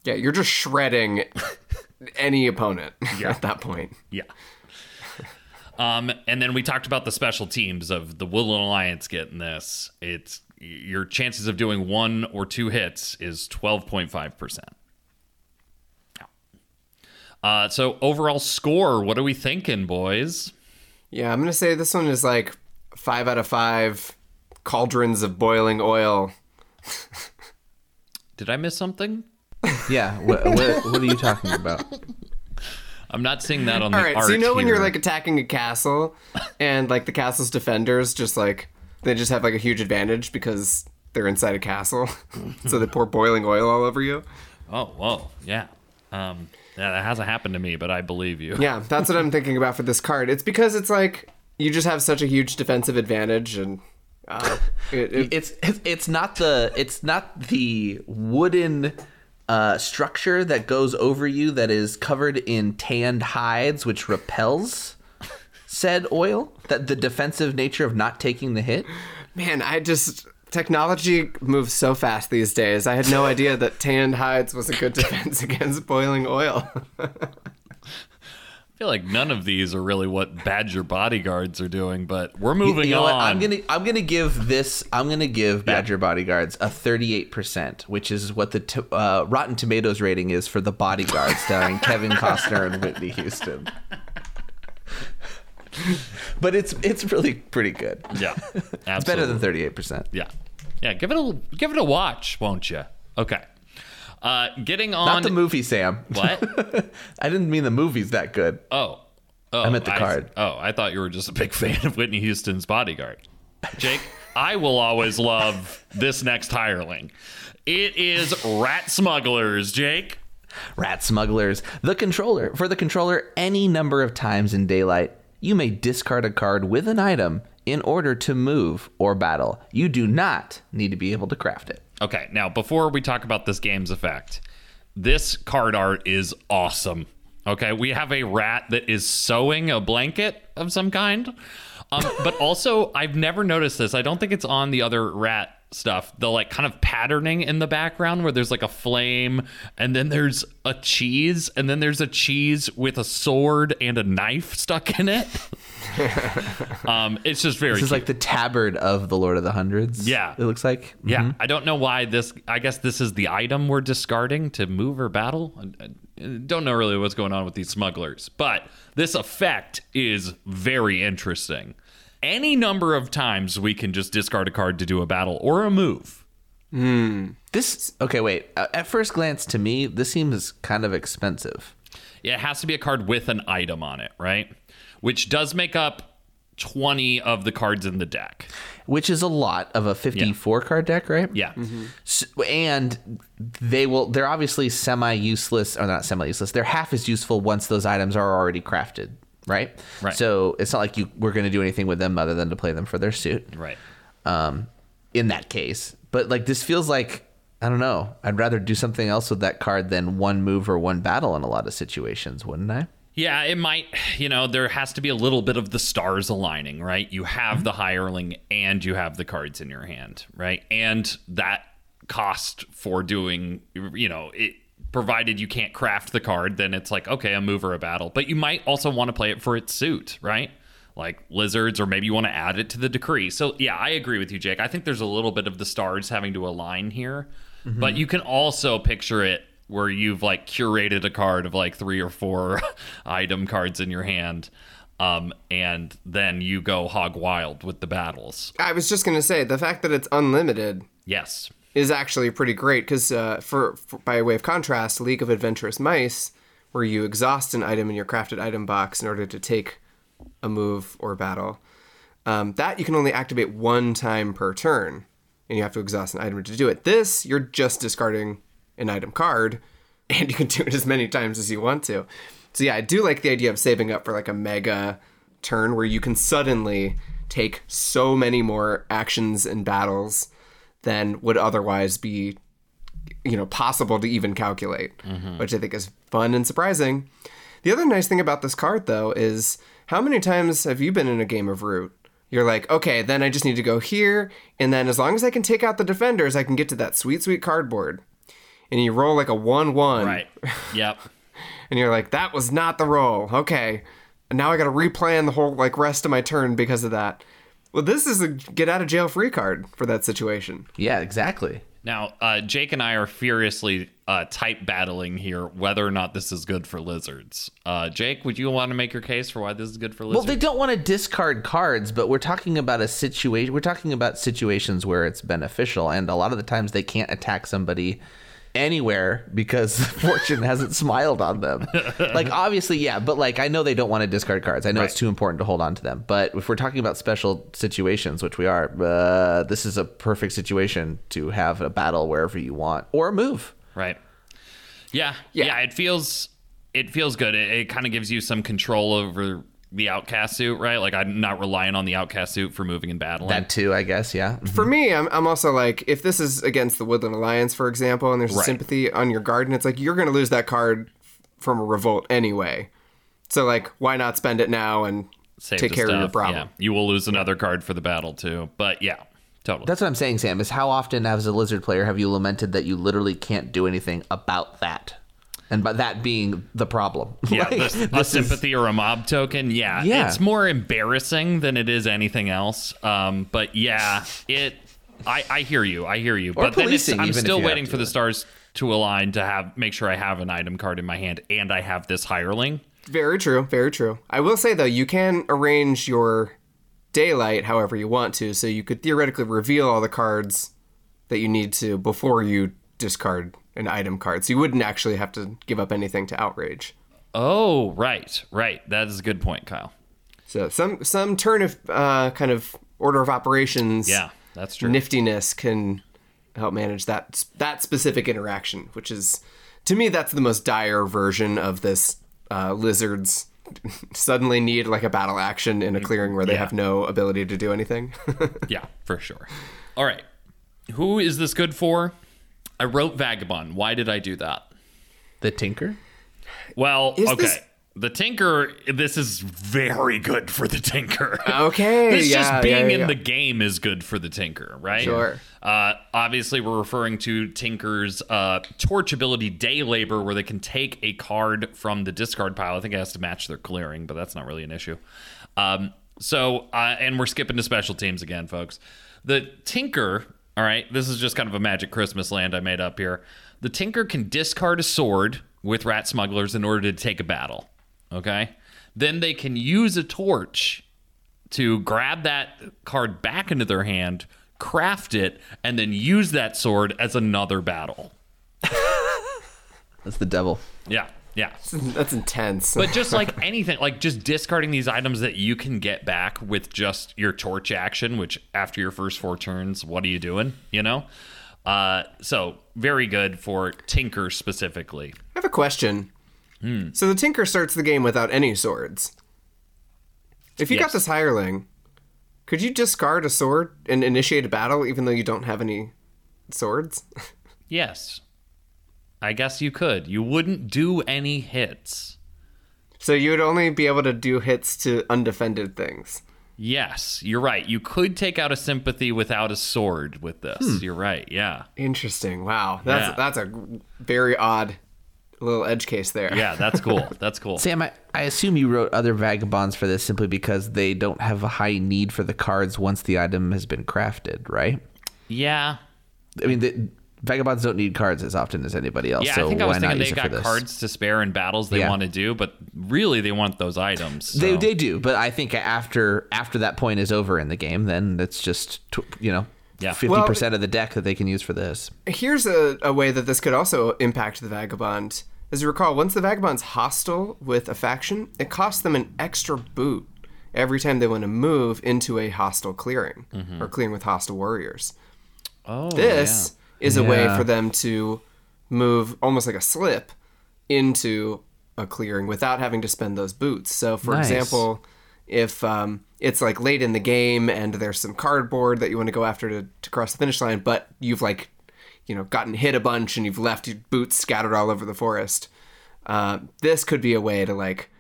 yeah, you're just shredding (laughs) any opponent at that point. Yeah. Um, and then we talked about the special teams of the Woodland Alliance getting this. It's your chances of doing one or two hits is twelve point five percent. Uh, so overall score, what are we thinking, boys? Yeah, I'm gonna say this one is like five out of five cauldrons of boiling oil. (laughs) Did I miss something? Yeah. What, what, what are you talking about? (laughs) I'm not seeing that on All the right, art so you know when you're like attacking a castle, and like the castle's defenders just like they just have like a huge advantage because they're inside a castle, (laughs) so they pour boiling oil all over you. oh, whoa, yeah, um, yeah, that hasn't happened to me, but I believe you. Yeah, that's what I'm thinking about for this card. It's because it's like you just have such a huge defensive advantage, and uh, it, it, (laughs) It's it's- it's not the it's not the wooden uh, structure that goes over you that is covered in tanned hides, which repels said oil. That the defensive nature of not taking the hit. man, I just technology moves so fast these days. I had no (laughs) idea that tanned hides was a good (laughs) defense against boiling oil. (laughs) I feel like none of these are really what Badger bodyguards are doing, but we're moving You know on. what? I'm gonna I'm gonna give this I'm gonna give Badger Bodyguards a 38 percent, which is what the to, uh, Rotten Tomatoes rating is for the Bodyguards, starring (laughs) Kevin Costner and Whitney Houston. but it's it's really pretty good. yeah, (laughs) It's better than 38 percent. Yeah, yeah. Give it a give it a watch, won't you? Okay. Uh, getting on. Not the movie, Sam. What? (laughs) I didn't mean the movie's that good. Oh, oh. I meant the I- card. oh, I thought you were just a big (laughs) fan of Whitney Houston's Bodyguard. Jake, I will always love this next hireling. It is Rat Smugglers, Jake. Rat smugglers. The controller. For the controller, any number of times in daylight, you may discard a card with an item in order to move or battle. You do not need to be able to craft it. Okay, now before we talk about this game's effect, this card art is awesome. Okay, we have a rat that is sewing a blanket of some kind. Um, (laughs) but also, I've never noticed this. I don't think it's on the other rat stuff. The like kind of patterning in the background where there's like a flame, and then there's a cheese, and then there's a cheese with a sword and a knife stuck in it. (laughs) um, it's just very This is cute. like the tabard of the Lord of the Hundreds. Yeah. It looks like. Yeah, I don't know why this. I guess this is the item we're discarding to move or battle. I, I don't know really what's going on with these smugglers, but this effect is very interesting. Any number of times we can just discard a card to do a battle or a move. Hmm. This. Okay, wait. Uh, At first glance, to me, this seems kind of expensive. Yeah, it has to be a card with an item on it, right? Which does make up 20 of the cards in the deck. which is a lot of a 54 card deck, right? Yeah. S and they will they're obviously semi useless or not semi useless they're half as useful once those items are already crafted right Right. so it's not like you we're going to do anything with them other than to play them for their suit Right. um in that case but like this feels like i don't know i'd rather do something else with that card than one move or one battle in a lot of situations wouldn't i Yeah, it might, (sighs) you know, there has to be a little bit of the stars aligning, right? You have mm-hmm. the hireling and you have the cards in your hand, right? And that cost for doing, you know, it provided you can't craft the card, then it's like, okay, a move or a battle. But you might also want to play it for its suit, right? Like lizards, or maybe you want to add it to the decree. So, yeah, I agree with you, Jake. I think there's a little bit of the stars having to align here, but mm-hmm. you can also picture it where you've like curated a card of like three or four (laughs) item cards in your hand um, and then you go hog wild with the battles I was just gonna say the fact that it's unlimited yes is actually pretty great because uh, for, for by way of contrast, League of Adventurous Mice, where you exhaust an item in your crafted item box in order to take a move or battle, um, that you can only activate one time per turn, and you have to exhaust an item to do it. This you're just discarding an item card, (laughs) and you can do it as many times as you want to. So yeah, I do like the idea of saving up for like a mega turn where you can suddenly take so many more actions and battles than would otherwise be you know possible to even calculate mm-hmm. which i think is fun and surprising. The other nice thing about this card though is how many times have you been in a game of root? You're like okay then i just need to go here and then as long as i can take out the defenders i can get to that sweet sweet cardboard and you roll like a 1-1 right. Yep. (laughs) And you're like that was not the roll. Okay. And now i gotta replan the whole like rest of my turn because of that. Well this is a get out of jail free card for that situation. Yeah exactly. Now uh, jake and i are furiously uh, type battling here whether or not this is good for lizards. Uh, jake would you want to make your case for why this is good for lizards? Well, they don't want to discard cards, but we're talking about a situation. We're talking about situations where it's beneficial, and a lot of the times they can't attack somebody anywhere because (laughs) fortune hasn't smiled on them. (laughs) Like obviously, yeah, but like I know they don't want to discard cards. I know it's too important to hold on to them. But if we're talking about special situations, which we are, uh, this is a perfect situation to have a battle wherever you want or a move. Right. Yeah, yeah. Yeah. it feels it feels good. It, it kind of gives you some control over the outcast suit, right? Like I'm not relying on the outcast suit for moving and battling. That too, I guess. Yeah. Mm-hmm. For me, I'm, I'm also like, if this is against the Woodland Alliance, for example, and there's Right. sympathy on your garden, it's like you're going to lose that card from a revolt anyway. So, like, why not spend it now and Save take the care of your problem? Yeah, you will lose another card for the battle too. But yeah, totally. That's what I'm saying, Sam. Is how often, as a lizard player, have you lamented that you literally can't do anything about that, and by that being the problem? (laughs) yeah, Like, this, a this is- sympathy or a mob token. Yeah, Yeah. it's more embarrassing than it is anything else. Um, but yeah, it. I, I hear you. I hear you. but then it's, I'm even still waiting to. for the stars to align to have make sure I have an item card in my hand and I have this hireling. Very true. Very true. I will say, though, you can arrange your daylight however you want to. So, you could theoretically reveal all the cards that you need to before you discard an item card. So, you wouldn't actually have to give up anything to outrage. Oh, right, right. That is a good point, Kyle. So, some, some turn of uh, kind of order of operations. Yeah, that's true. niftiness can help manage that that specific interaction, which is to me that's the most dire version of this uh, lizards (laughs) suddenly need like a battle action in a clearing where they Yeah. have no ability to do anything. (laughs) Yeah, for sure. All right. Who is this good for? I wrote Vagabond. Why did I do that? the tinker. Well, Is okay. this- The Tinker, this is very good for the Tinker. (laughs) okay, this yeah, just being yeah, in the game is good for the Tinker, right? Sure. Uh, obviously, we're referring to Tinker's uh, torch ability, Day Labor, where they can take a card from the discard pile. I think it has to match their clearing, but that's not really an issue. Um, so, uh, and we're skipping to special teams again, folks. The Tinker, all right, this is just kind of a magic Christmas land I made up here. The Tinker can discard a sword with rat smugglers in order to take a battle. Okay. Then they can use a torch to grab that card back into their hand, craft it, and then use that sword as another battle. (laughs) That's the devil. Yeah. Yeah. That's intense. But just like (laughs) anything, like just discarding these items that you can get back with just your torch action, which after your first four turns, what are you doing? You know? Uh, so very good for Tinker specifically. I have a question. Hmm. So the Tinker starts the game without any swords. If you Yes. got this hireling, could you discard a sword and initiate a battle even though you don't have any swords? (laughs) Yes. I guess you could. You wouldn't do any hits. so you would only be able to do hits to undefended things. Yes, you're right. You could take out a sympathy without a sword with this. Hmm. You're right. Yeah. Interesting. Wow. That's Yeah. that's a very odd little edge case there. Yeah, that's cool. (laughs) That's cool. Sam, I, I assume you wrote other vagabonds for this simply because they don't have a high need for the cards once the item has been crafted, right? Yeah. I mean, the, vagabonds don't need cards as often as anybody else. Yeah, so I think I why was not thinking use they for got this? cards to spare in battles they Yeah. want to do, but really they want those items. They, so- they do, but I think after after that point is over in the game, then it's just you know Yeah. fifty percent of the deck that they can use for this. Here's a, a way that this could also impact the vagabond. As you recall, once the vagabond's hostile with a faction, it costs them an extra boot every time they want to move into a hostile clearing mm-hmm. or clearing with hostile warriors. Oh, This is a way for them to move almost like a slip into a clearing without having to spend those boots. So, for Nice. example, if um, it's like late in the game and there's some cardboard that you want to go after to, to cross the finish line, but you've like, you know, gotten hit a bunch and you've left your boots scattered all over the forest, uh, this could be a way to like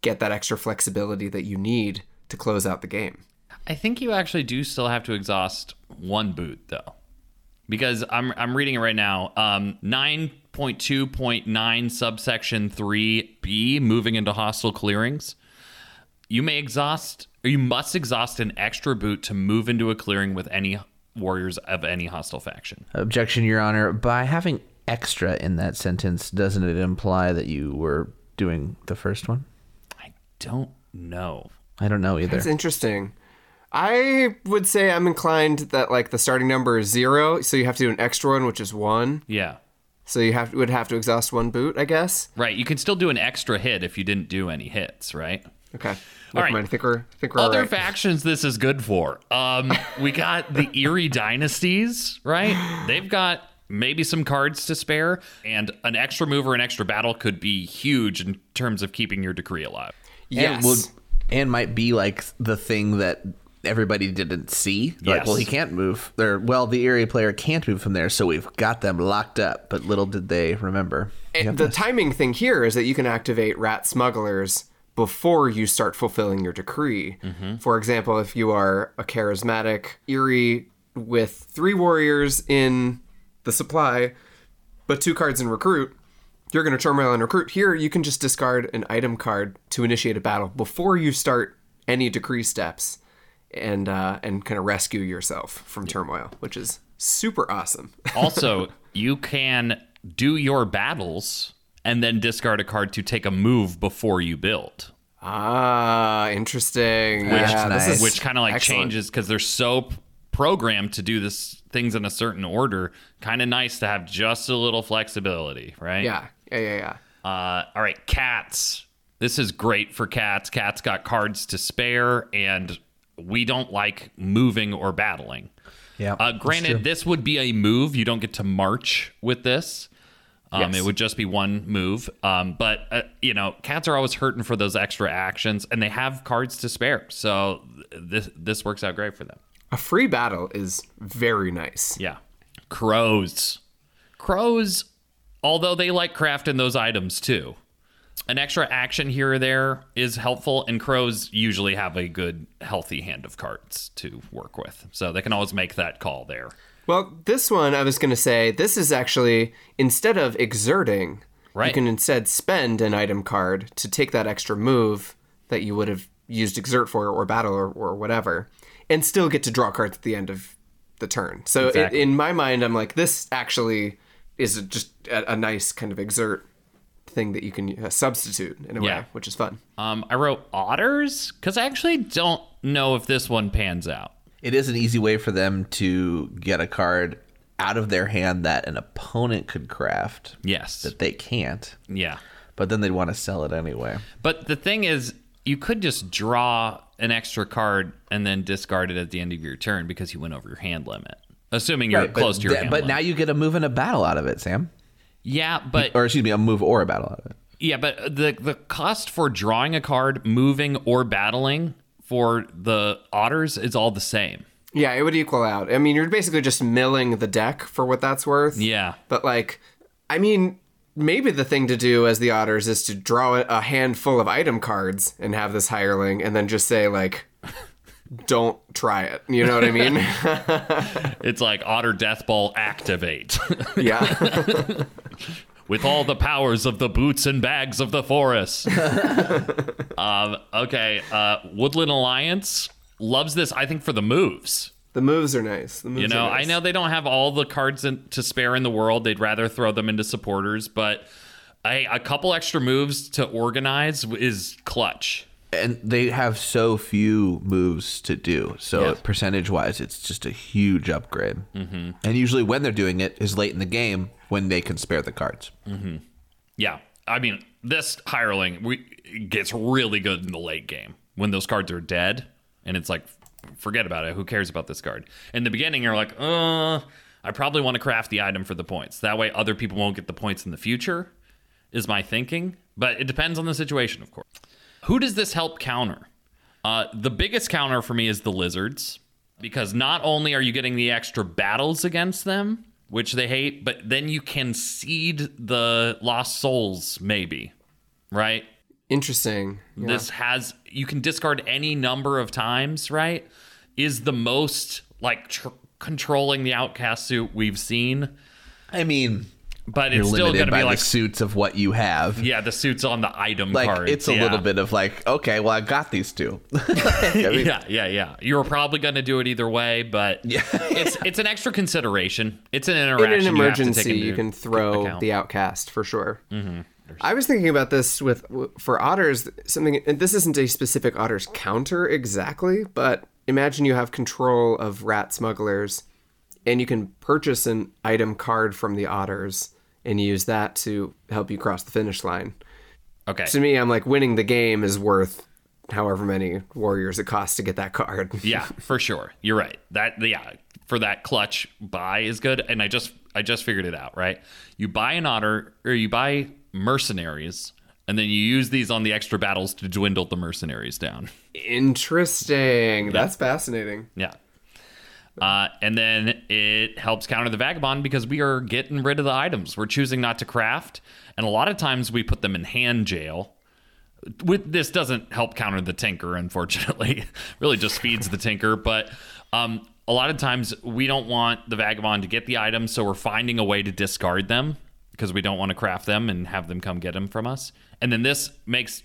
get that extra flexibility that you need to close out the game. I think you actually do still have to exhaust one boot though, because I'm I'm reading it right now. Um, nine point two point nine subsection three B, moving into hostile clearings. You may exhaust, or you must exhaust an extra boot to move into a clearing with any warriors of any hostile faction. Objection, Your Honor. By having extra in that sentence, doesn't it imply that you were doing the first one? I don't know. I don't know either. That's interesting. I would say I'm inclined that like the starting number is zero, so you have to do an extra one, which is one. Yeah. So you have would have to exhaust one boot, I guess. Right. You can still do an extra hit if you didn't do any hits, right? Okay. All Never right. mind. I think we're I think we're Other all right. factions this is good for. Um, we got the (laughs) Eyrie Dynasties, right? They've got maybe some cards to spare, and an extra move or an extra battle could be huge in terms of keeping your decree alive. yes. And, would, and might be like the thing that everybody didn't see. Like, Yes. well, he can't move. Or, well, the area player can't move from there, so we've got them locked up. But little did they remember. And the timing thing here is that you can activate rat smugglers before you start fulfilling your decree. Mm-hmm. For example, if you are a charismatic Eyrie with three warriors in the supply, but two cards in recruit, you're going to turmoil and recruit. Here, you can just discard an item card to initiate a battle before you start any decree steps, and uh, and kind of rescue yourself from turmoil, which is super awesome. (laughs) Also, you can do your battles and then discard a card to take a move before you build. Ah, interesting. Which- yeah, this nice. which kind of like excellent. changes because they're so p- programmed to do this things in a certain order. Kind of nice to have just a little flexibility, right? Yeah, yeah, yeah, yeah. Uh, all right, cats. This is great for cats. Cats got cards to spare, and we don't like moving or battling. Yeah. Uh, granted, this would be a move. You don't get to march with this. Um, Yes. It would just be one move. Um, but, uh, you know, cats are always hurting for those extra actions, and they have cards to spare. So th- this, this works out great for them. A free battle is very nice. Yeah. Crows. Crows, although they like crafting those items too. An extra action here or there is helpful, and crows usually have a good, healthy hand of cards to work with. So they can always make that call there. Well, this one I was going to say this is actually instead of exerting, you can instead spend an item card to take that extra move that you would have used exert for or battle or, or whatever, and still get to draw cards at the end of the turn. So Exactly. in, in my mind, I'm like this actually is just a, a nice kind of exert thing that you can uh, substitute in a Yeah. way, which is fun. Um, I wrote otters because I actually don't know if this one pans out. It is an easy way for them to get a card out of their hand that an opponent could craft Yes. that they can't. Yeah. but then they'd want to sell it anyway. But the thing is, you could just draw an extra card and then discard it at the end of your turn because you went over your hand limit. Assuming you're Right, close but, to your th- hand but limit. now you get a move and a battle out of it, Sam. Yeah, but Or excuse me, a move or a battle out of it. yeah, but the the cost for drawing a card, moving or battling for the otters is all the same. Yeah, it would equal out. I mean, you're basically just milling the deck for what that's worth. Yeah. But like, I mean, maybe the thing to do as the otters is to draw a- a handful of item cards and have this hireling, and then just say like, (laughs) "Don't try it." You know what I mean? (laughs) It's like Otter Death Ball activate. yeah. (laughs) (laughs) with all the powers of the boots and bags of the forest. (laughs) um, okay, uh, Woodland Alliance loves this. I think for the moves. the moves are nice. The moves You know, are I know they don't have all the cards in, to spare in the world. They'd rather throw them into supporters, but a, a couple extra moves to organize is clutch. And they have so few moves to do. So Yeah. percentage wise, it's just a huge upgrade. Mm-hmm. And usually when they're doing it is late in the game when they can spare the cards. Yeah, I mean, this hireling we, gets really good in the late game when those cards are dead, and it's like, forget about it. Who cares about this card? In the beginning, you're like, uh, I probably want to craft the item for the points. That way, other people won't get the points in the future. Is my thinking, but it depends on the situation, of course. Who does this help counter? Uh, the biggest counter for me is the lizards, because not only are you getting the extra battles against them, which they hate, but then you can seed the lost souls, maybe, right? Interesting. Yeah. This has you can discard any number of times, right? Is the most like tr- controlling the outcast suit we've seen, I mean, but you're it's still going to be like the suits of what you have. yeah, the suits on the item Like cards. it's a yeah. little bit of like, okay, well I got these two. (laughs) (laughs) yeah, yeah, yeah. You were probably going to do it either way, but (laughs) it's it's an extra consideration. It's an interaction. in an you have to take emergency, into you can throw account. the outcast for sure. Mm-hmm. I was thinking about this with for otters. Something, and this isn't a specific otters counter exactly, but imagine you have control of rat smugglers, and you can purchase an item card from the otters and use that to help you cross the finish line. Okay. To me, I'm like winning the game is worth however many warriors it costs to get that card. (laughs) yeah, for sure. You're right. That yeah, for that clutch buy is good. And I just I just figured it out, right? You buy an otter or you buy mercenaries, and then you use these on the extra battles to dwindle the mercenaries down. Interesting. That's fascinating. Yeah. Uh, and then it helps counter the vagabond because we are getting rid of the items. We're choosing not to craft, and a lot of times we put them in hand jail. With this doesn't help counter the tinker, unfortunately. (laughs) really just feeds the tinker. But um, a lot of times we don't want the vagabond to get the items, so we're finding a way to discard them because we don't want to craft them and have them come get them from us. And then this makes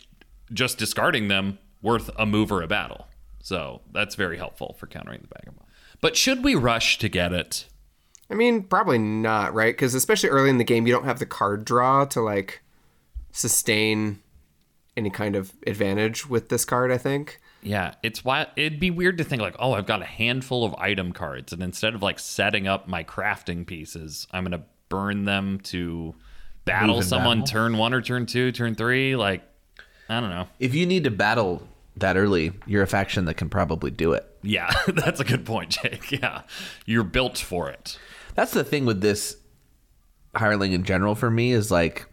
just discarding them worth a move or a battle. So that's very helpful for countering the vagabond. But should we rush to get it? I mean, probably not, right? Because especially early in the game, you don't have the card draw to like sustain any kind of advantage with this card. I think. Yeah, it's why it'd be weird to think like, oh, I've got a handful of item cards, and instead of like setting up my crafting pieces, I'm gonna burn them to battle someone battle. turn one or turn two, turn three. Like, I don't know. if you need to battle that early, you're a faction that can probably do it. Yeah, (laughs) that's a good point, Jake. (laughs) Yeah, you're built for it. That's the thing with this hireling in general for me is like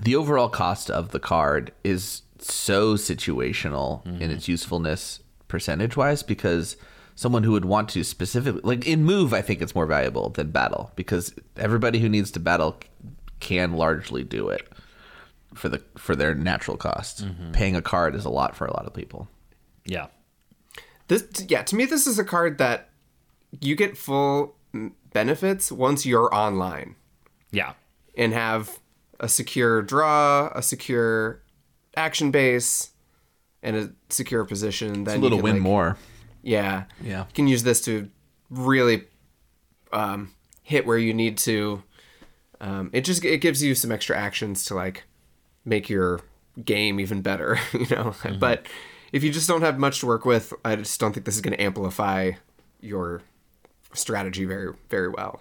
the overall cost of the card is so situational in its mm-hmm. usefulness percentage wise because someone who would want to specifically like in move I think it's more valuable than battle because everybody who needs to battle can largely do it for the for their natural cost. Paying a card is a lot for a lot of people. Yeah, This, yeah, to me, this is a card that you get full benefits once you're online yeah, and have a secure draw, a secure action base, and a secure position. Then A little you can, win like- more. Yeah. Yeah. You can use this to really um, hit where you need to. Um, it just it gives you some extra actions to like make your game even better, (laughs) you know. Mm-hmm. But if you just don't have much to work with, I just don't think this is going to amplify your strategy very very well.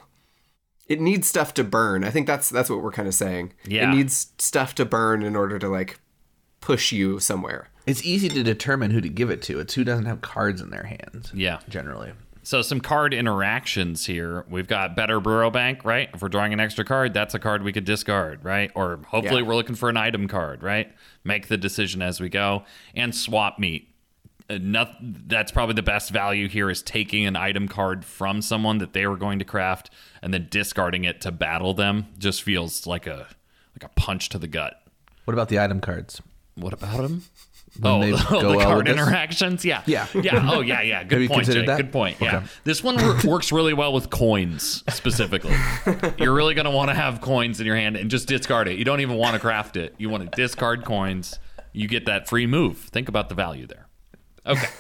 it needs stuff to burn. I think that's that's what we're kind of saying. Yeah. It needs stuff to burn in order to like push you somewhere. It's easy to determine who to give it to. It's who doesn't have cards in their hands. Yeah. Generally. So some card interactions here. We've got Better Burrow Bank, right? If we're drawing an extra card, that's a card we could discard, right? Or hopefully Yeah. we're looking for an item card, right? Make the decision as we go. And Swap Meet. Uh, noth- that's probably the best value here is taking an item card from someone that they were going to craft and then discarding it to battle them. Just feels like a like a punch to the gut. What about the item cards? What about him? When Oh, they (laughs) the go well card with this? interactions. Yeah, Yeah. yeah. Oh, yeah, yeah. Good point, Jake. that? Good point. Yeah, Okay. this one works really well with coins specifically. (laughs) You're really gonna want to have coins in your hand and just discard it. You don't even want to craft it. You want to discard coins. You get that free move. Think about the value there. Okay. (laughs)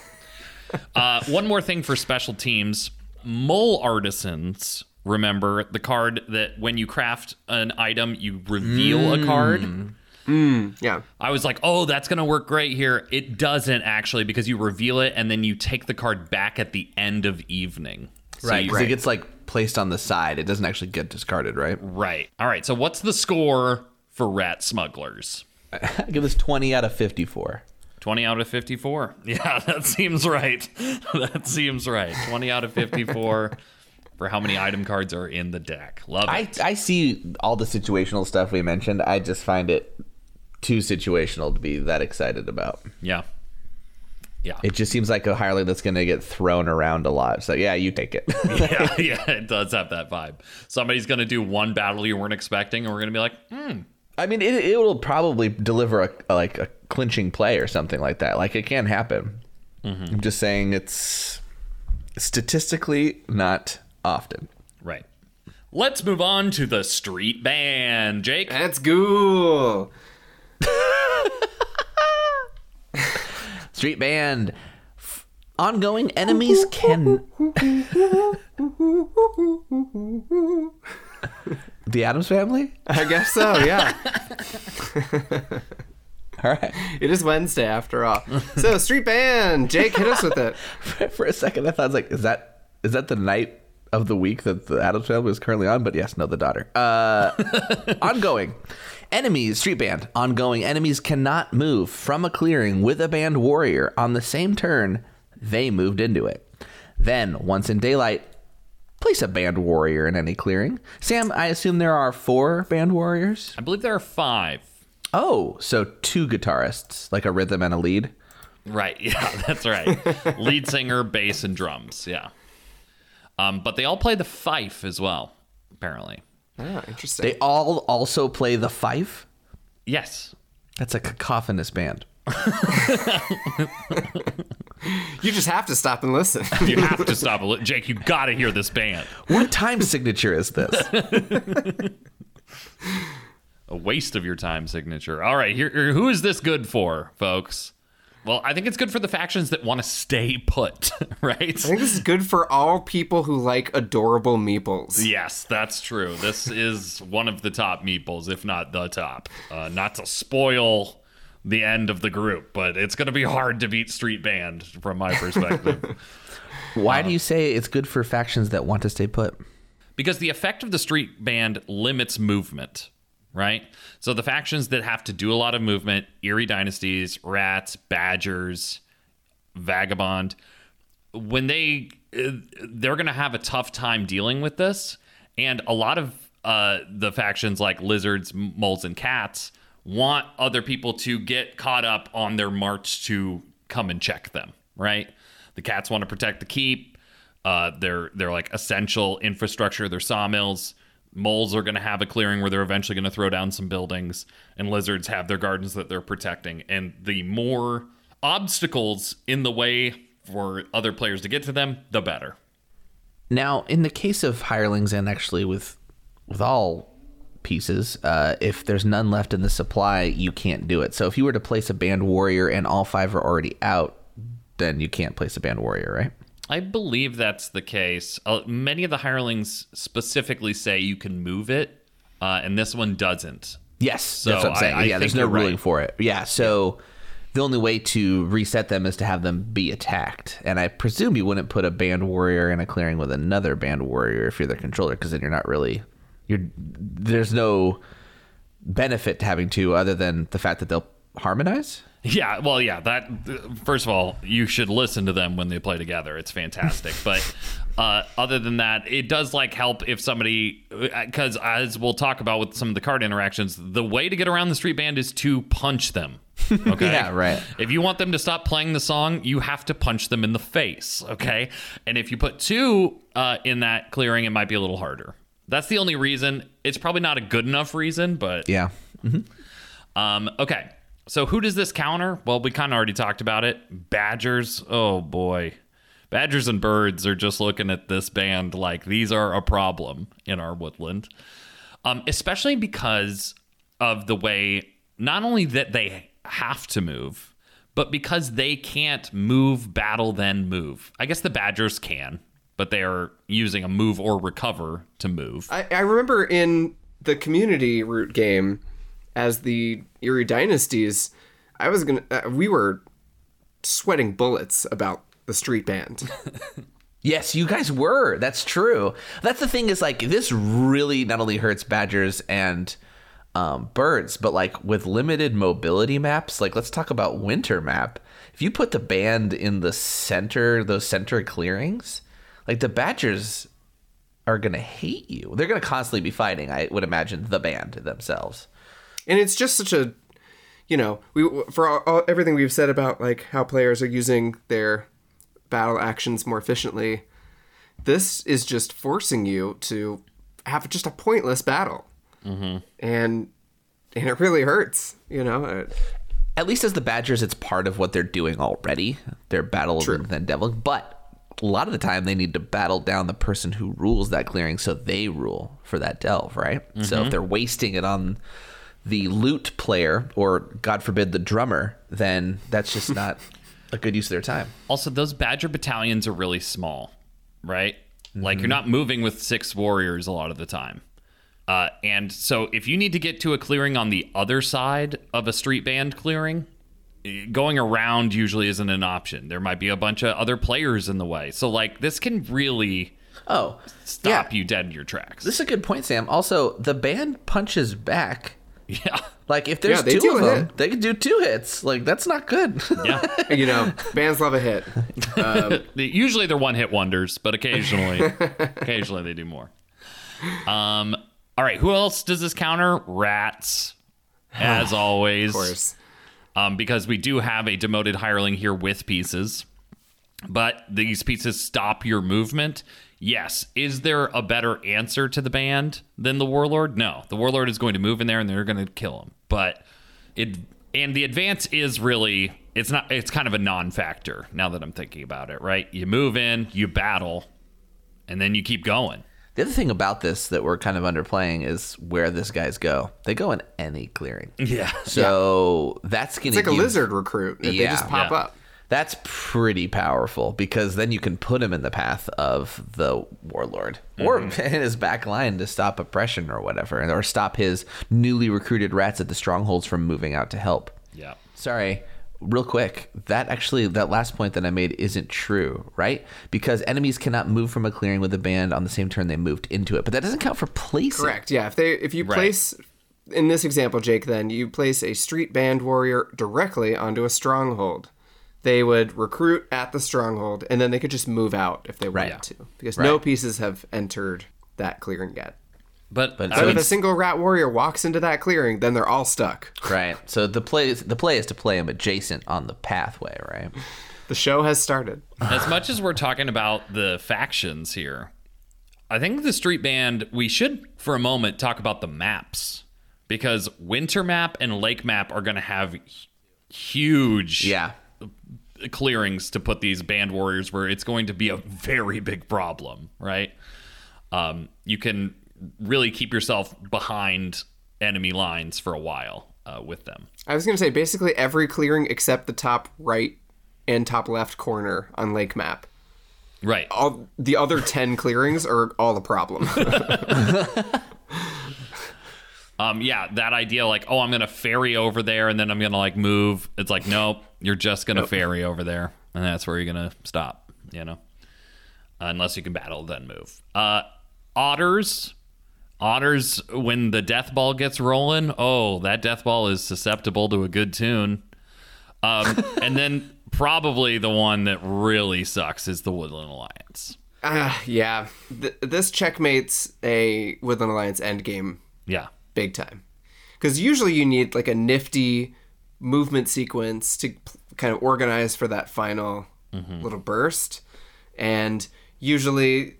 Uh, one more thing for special teams: mole artisans. Remember the card that when you craft an item, you reveal a card. Mm. Yeah. I was like, oh, that's going to work great here. It doesn't actually because you reveal it and then you take the card back at the end of evening. So Right. you- 'cause It gets like placed on the side. It doesn't actually get discarded, right? right. All right. So what's the score for rat smugglers? I (laughs) give this 20 out of 54. 20 out of 54. (laughs) Yeah, that seems right. (laughs) that seems right. 20 out of 54 for how many item cards are in the deck. Love I, it. I see all the situational stuff we mentioned. I just find it too situational to be that excited about. yeah. Yeah. It just seems like a hireling that's going to get thrown around a lot. So yeah, you take it. (laughs) yeah, (laughs) yeah, it does have that vibe. Somebody's going to do one battle you weren't expecting, and we're going to be like, hmm, I mean, it, it will probably deliver a, a- like a clinching play or something like that. Like it can happen. I'm just saying it's statistically not often. Right. Let's move on to the street band. Jake, That's cool. (laughs) Street band. F- Ongoing enemies can. (laughs) the Addams family. I guess so, yeah. (laughs) All right. it is Wednesday after all. So, Street Band, Jake, hit us with it. For a second, I thought I was like, is that is that the night of the week that the Addams family is currently on? But yes, no, the daughter. Uh, (laughs) ongoing enemies. Street band. Ongoing enemies cannot move from a clearing with a band warrior on the same turn they moved into it. Then, once in daylight, place a band warrior in any clearing. Sam, I assume there are four band warriors. I believe there are five. Oh, so two guitarists, like a rhythm and a lead. Right. (laughs) Yeah, that's right. Lead singer, bass, and drums. Yeah. Um, but they all play the fife as well, apparently. Oh, interesting. They all also play the fife. Yes. That's a cacophonous band. (laughs) you just have to stop and listen. (laughs) You have to stop a li- Jake, you got to hear this band. What time signature is this? (laughs) A waste of your time signature. All right, here, here- who is this good for, folks? Well, I think it's good for the factions that want to stay put, (laughs) right? I think this is good for all people who like adorable meeples. Yes, that's true. This is one of the top meeples, if not the top. Uh, not to spoil the end of the group, but it's going to be hard to beat Street Band from my perspective. (laughs) Why do you say it's good for factions that want to stay put? because the effect of the Street Band limits movement, right? So the factions that have to do a lot of movement, Eyrie Dynasties, Rats, Badgers, Vagabond, when they uh, they're going to have a tough time dealing with this. And a lot of uh, the factions like lizards moles and cats want other people to get caught up on their march to come and check them right? The cats want to protect the keep. Uh, they're they're like essential infrastructure they're sawmills moles are going to have a clearing where they're eventually going to throw down some buildings and lizards have their gardens that they're protecting and the more obstacles in the way for other players to get to them the better Now, in the case of hirelings, and actually with with all pieces, uh, if there's none left in the supply, you can't do it. So if you were to place a band warrior and all five are already out, then you can't place a band warrior, right? I believe that's the case. Uh, many of the hirelings specifically say you can move it, uh, and this one doesn't. Yes, that's what I'm saying. I yeah, there's no right. ruling for it. Yeah, so the only way to reset them is to have them be attacked. And I presume you wouldn't put a band warrior in a clearing with another band warrior if you're the controller, because then you're not really You're there's no benefit to having two other than the fact that they'll harmonize. Yeah, well, yeah. That first of all, you should listen to them when they play together. It's fantastic. (laughs) but uh, other than that, it does like help if somebody because as we'll talk about with some of the card interactions, the way to get around the street band is to punch them. (laughs) Okay. Yeah, right. If you want them to stop playing the song, you have to punch them in the face. Okay. And if you put two uh, in that clearing, it might be a little harder. That's the only reason. It's probably not a good enough reason, but Yeah. um, okay. So who does this counter? Well, we kind of already talked about it. Badgers. Oh boy. Badgers and birds are just looking at this band like these are a problem in our woodland. Um, especially because of the way not only that they have to move, but because they can't move, battle, then move. I guess the Badgers can, but they are using a move or recover to move. I, I remember in the community root game, as the Eyrie Dynasties, I was gonna. Uh, we were sweating bullets about the street band. (laughs) Yes, you guys were. That's true. That's the thing is like this really not only hurts badgers and um, birds, but like with limited mobility maps, like let's talk about winter map. If you put the band in the center, those center clearings, like the badgers are gonna hate you. They're gonna constantly be fighting. I would imagine the band themselves. And it's just such a you know we for all, all, everything we've said about like how players are using their battle actions more efficiently this is just forcing you to have just a pointless battle mm-hmm. and and it really hurts you know At least as the Badgers, it's part of what they're doing already. They're battle True. and then delve. But a lot of the time, they need to battle down the person who rules that clearing, so they rule for that delve, right? So if they're wasting it on the lute player or, God forbid, the drummer, then that's just not (laughs) a good use of their time. Also, those Badger battalions are really small, right? Like you're not moving with six warriors a lot of the time. Uh, and so if you need to get to a clearing on the other side of a street band clearing, eh, going around usually isn't an option. There might be a bunch of other players in the way. So like this can really Oh, stop yeah. you dead in your tracks. This is a good point, Sam. Also, the band punches back. (laughs) yeah. Like if there's Yeah, two of them, hit. they could do two hits. Like that's not good. Yeah. (laughs) you know bands love a hit (laughs) They- Usually they're one hit wonders, but occasionally occasionally they do more. Um all right, who else does this counter? Rats. (sighs) As always. of course um, because we do have a demoted hireling here with pieces. But these pieces stop your movement. Yes. Is there a better answer to the band than the warlord? No. The warlord is going to move in there and they're going to kill him. But it and the advance is really it's not it's kind of a non-factor now that I'm thinking about it, right? You move in, you battle, and then you keep going. The other thing about this that we're kind of underplaying is where these guys go. They go in any clearing. Yeah. So that's going it's like a lizard recruit Yeah. they just pop yeah. up That's pretty powerful because then you can put him in the path of the warlord or Mm-hmm. (laughs) in his back line to stop oppression or whatever, or stop his newly recruited rats at the strongholds from moving out to help. Yeah. Sorry, real quick. That actually, that last point that I made isn't true, right? Because enemies cannot move from a clearing with a band on the same turn they moved into it, but that doesn't count for placing. Correct. Yeah. If they if you Right. place in this example, Jake, then you place a street band warrior directly onto a stronghold. They would recruit at the stronghold, and then they could just move out if they wanted Right. to, because no pieces have entered that clearing yet. But, But I so But would if a single rat warrior walks into that clearing, then they're all stuck. Right. So the play is, the play is to play him adjacent on the pathway, right? The show has started. as much as we're talking about the factions here, I think the street band, we should for a moment talk about the maps because winter map and lake map are going to have huge Yeah. Clearings to put these band warriors where it's going to be a very big problem, right? Um, you can really keep yourself behind enemy lines for a while uh, with them. I was going to say basically every clearing except the top right and top left corner on Lake Map. Right. All the other 10 clearings are all a problem. (laughs) (laughs) Um, yeah, that idea, like, oh, I'm gonna ferry over there and then I'm gonna like move. It's like, nope, you're just gonna ferry over there, and that's where you're gonna stop. You know, unless you can battle, then move. Uh, otters. Otters, when the death ball gets rolling, oh, that death ball is susceptible to a good tune. Um, (laughs) and then probably the one that really sucks is the Woodland Alliance. Ah, yeah. Th- this checkmates a Woodland Alliance endgame Yeah. Big time. Because usually you need like a nifty movement sequence to kind of organize for that final mm-hmm. little burst. And usually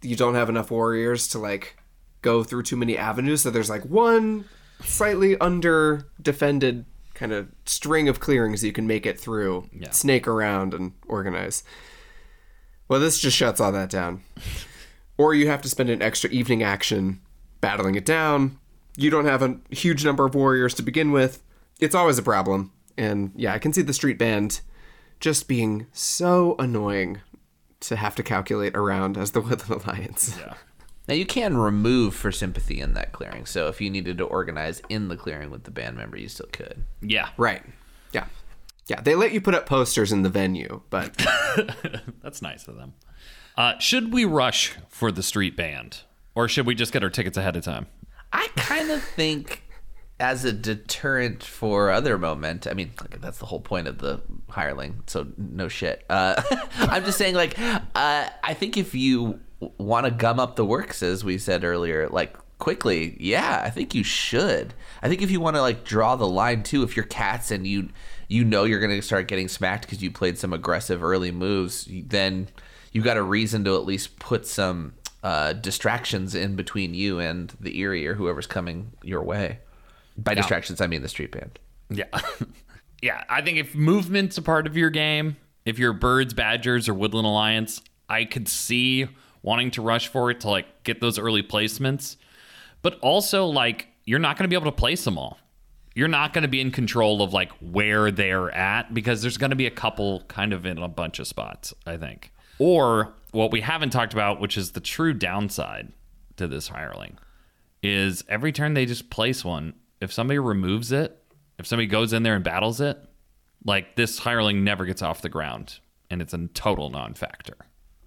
you don't have enough warriors to like go through too many avenues. So there's like one slightly under defended kind of string of clearings you can make it through, Yeah. snake around and organize. Well, this just shuts all that down. Or you have to spend an extra evening action battling it down. You don't have a huge number of warriors to begin with. It's always a problem. And yeah, I can see the street band just being so annoying to have to calculate around as the (laughs) Woodland Alliance. Yeah. Now you can remove for sympathy in that clearing. So if you needed to organize in the clearing with the band member, you still could. Yeah. Right. Yeah. Yeah, they let you put up posters in the venue, but (laughs) That's nice of them. Uh, should we rush for the street band? Or should we just get our tickets ahead of time? I kind of think as a deterrent for other moment. I mean, that's the whole point of the hireling. So no shit. Uh, (laughs) I'm just saying, like, uh, I think if you want to gum up the works, as we said earlier, like quickly, yeah, I think you should. I think if you want to like draw the line too, if you're cats and you you know you're to start getting smacked because you played some aggressive early moves, then you've got a reason to at least put some uh, distractions in between you and the Eyrie or whoever's coming your way. By distractions, I mean the street band. Yeah. (laughs) yeah. I think if movement's a part of your game, if you're Birds, Badgers, or Woodland Alliance, I could see wanting to rush for it to like get those early placements. But also, like, you're not going to be able to place them all. You're not going to be in control of like where they're at because there's going to be a couple kind of in a bunch of spots, I think. Or what we haven't talked about, which is the true downside to this hireling, is every turn they just place one. If somebody removes it, if somebody goes in there and battles it, like this hireling never gets off the ground and it's a total non factor.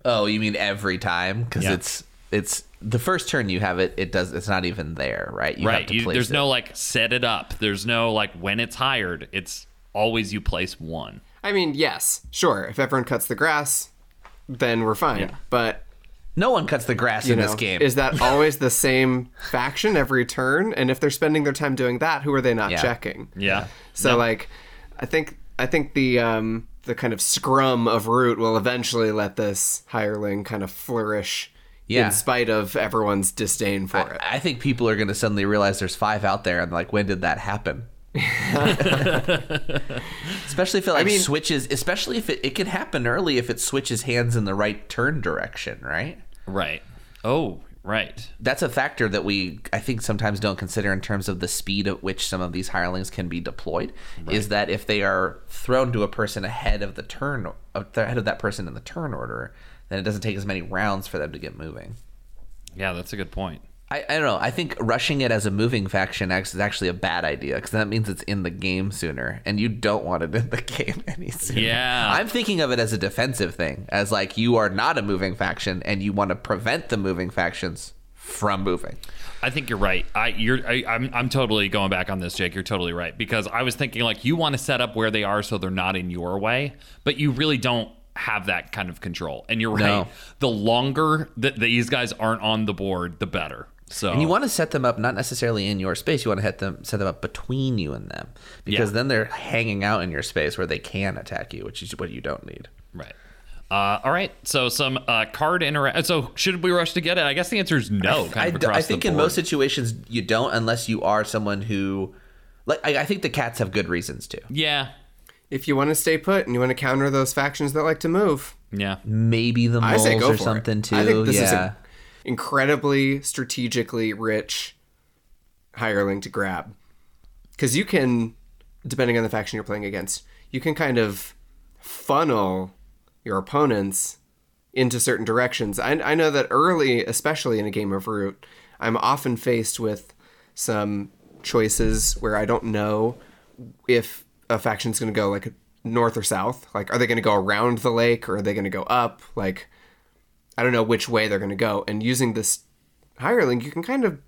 Oh, you mean every time? Because Yeah. it's it's the first turn you have it. It does. It's not even there, right? You have right. to You, place there's it. no like set it up. There's no like when it's hired. It's always you place one. I mean, yes, sure. If everyone cuts the grass, then we're fine. But No one cuts the grass in know, this game. is that (laughs) always the same faction every turn? And if they're spending their time doing that, who are they not Yeah. checking? Yeah. So like, I think I think the um the kind of scrum of root will eventually let this hireling kind of flourish. Yeah. In spite of everyone's disdain for it. I think people are going to suddenly realize there's five out there, and like, when did that happen? (laughs) especially if it like mean- switches. Especially if it it can happen early if it switches hands in the right turn direction, right? Right. Oh, right. That's a factor that we I think sometimes don't consider in terms of the speed at which some of these hirelings can be deployed. Is that if they are thrown to a person ahead of the turn, uh, ahead of that person in the turn order, then it doesn't take as many rounds for them to get moving. Yeah, that's a good point. I, I don't know. I think rushing it as a moving faction is actually a bad idea because that means it's in the game sooner, and you don't want it in the (laughs) game any sooner. Yeah. I'm thinking of it as a defensive thing, as like you are not a moving faction, and you want to prevent the moving factions from moving. I think you're right. I you're I, I'm I'm totally going back on this, Jake. You're totally right because I was thinking like you want to set up where they are so they're not in your way, but you really don't have that kind of control. And you're right. No. The longer that these guys aren't on the board, the better. So And you want to set them up not necessarily in your space. You want to hit them, set them up between you and them, because Yeah. then they're hanging out in your space where they can attack you, which is what you don't need. right. Uh, all right. So some uh, card interact. So should we rush to get it? I guess the answer is no. Kind I, of d- across I think the in most situations you don't, unless you are someone who, like, I, I think the cats have good reasons to. Yeah. If you want to stay put and you want to counter those factions that like to move, Yeah. Maybe the I moles say go or for something it. too. I think this is yeah. Incredibly strategically rich hireling to grab because you can, depending on the faction you're playing against, you can kind of funnel your opponents into certain directions. I, I know that early, especially in a game of Root, I'm often faced with some choices where I don't know if a faction's going to go like north or south. Like, are they going to go around the lake or are they going to go up? Like, I don't know which way they're going to go. And using this hireling, you can kind of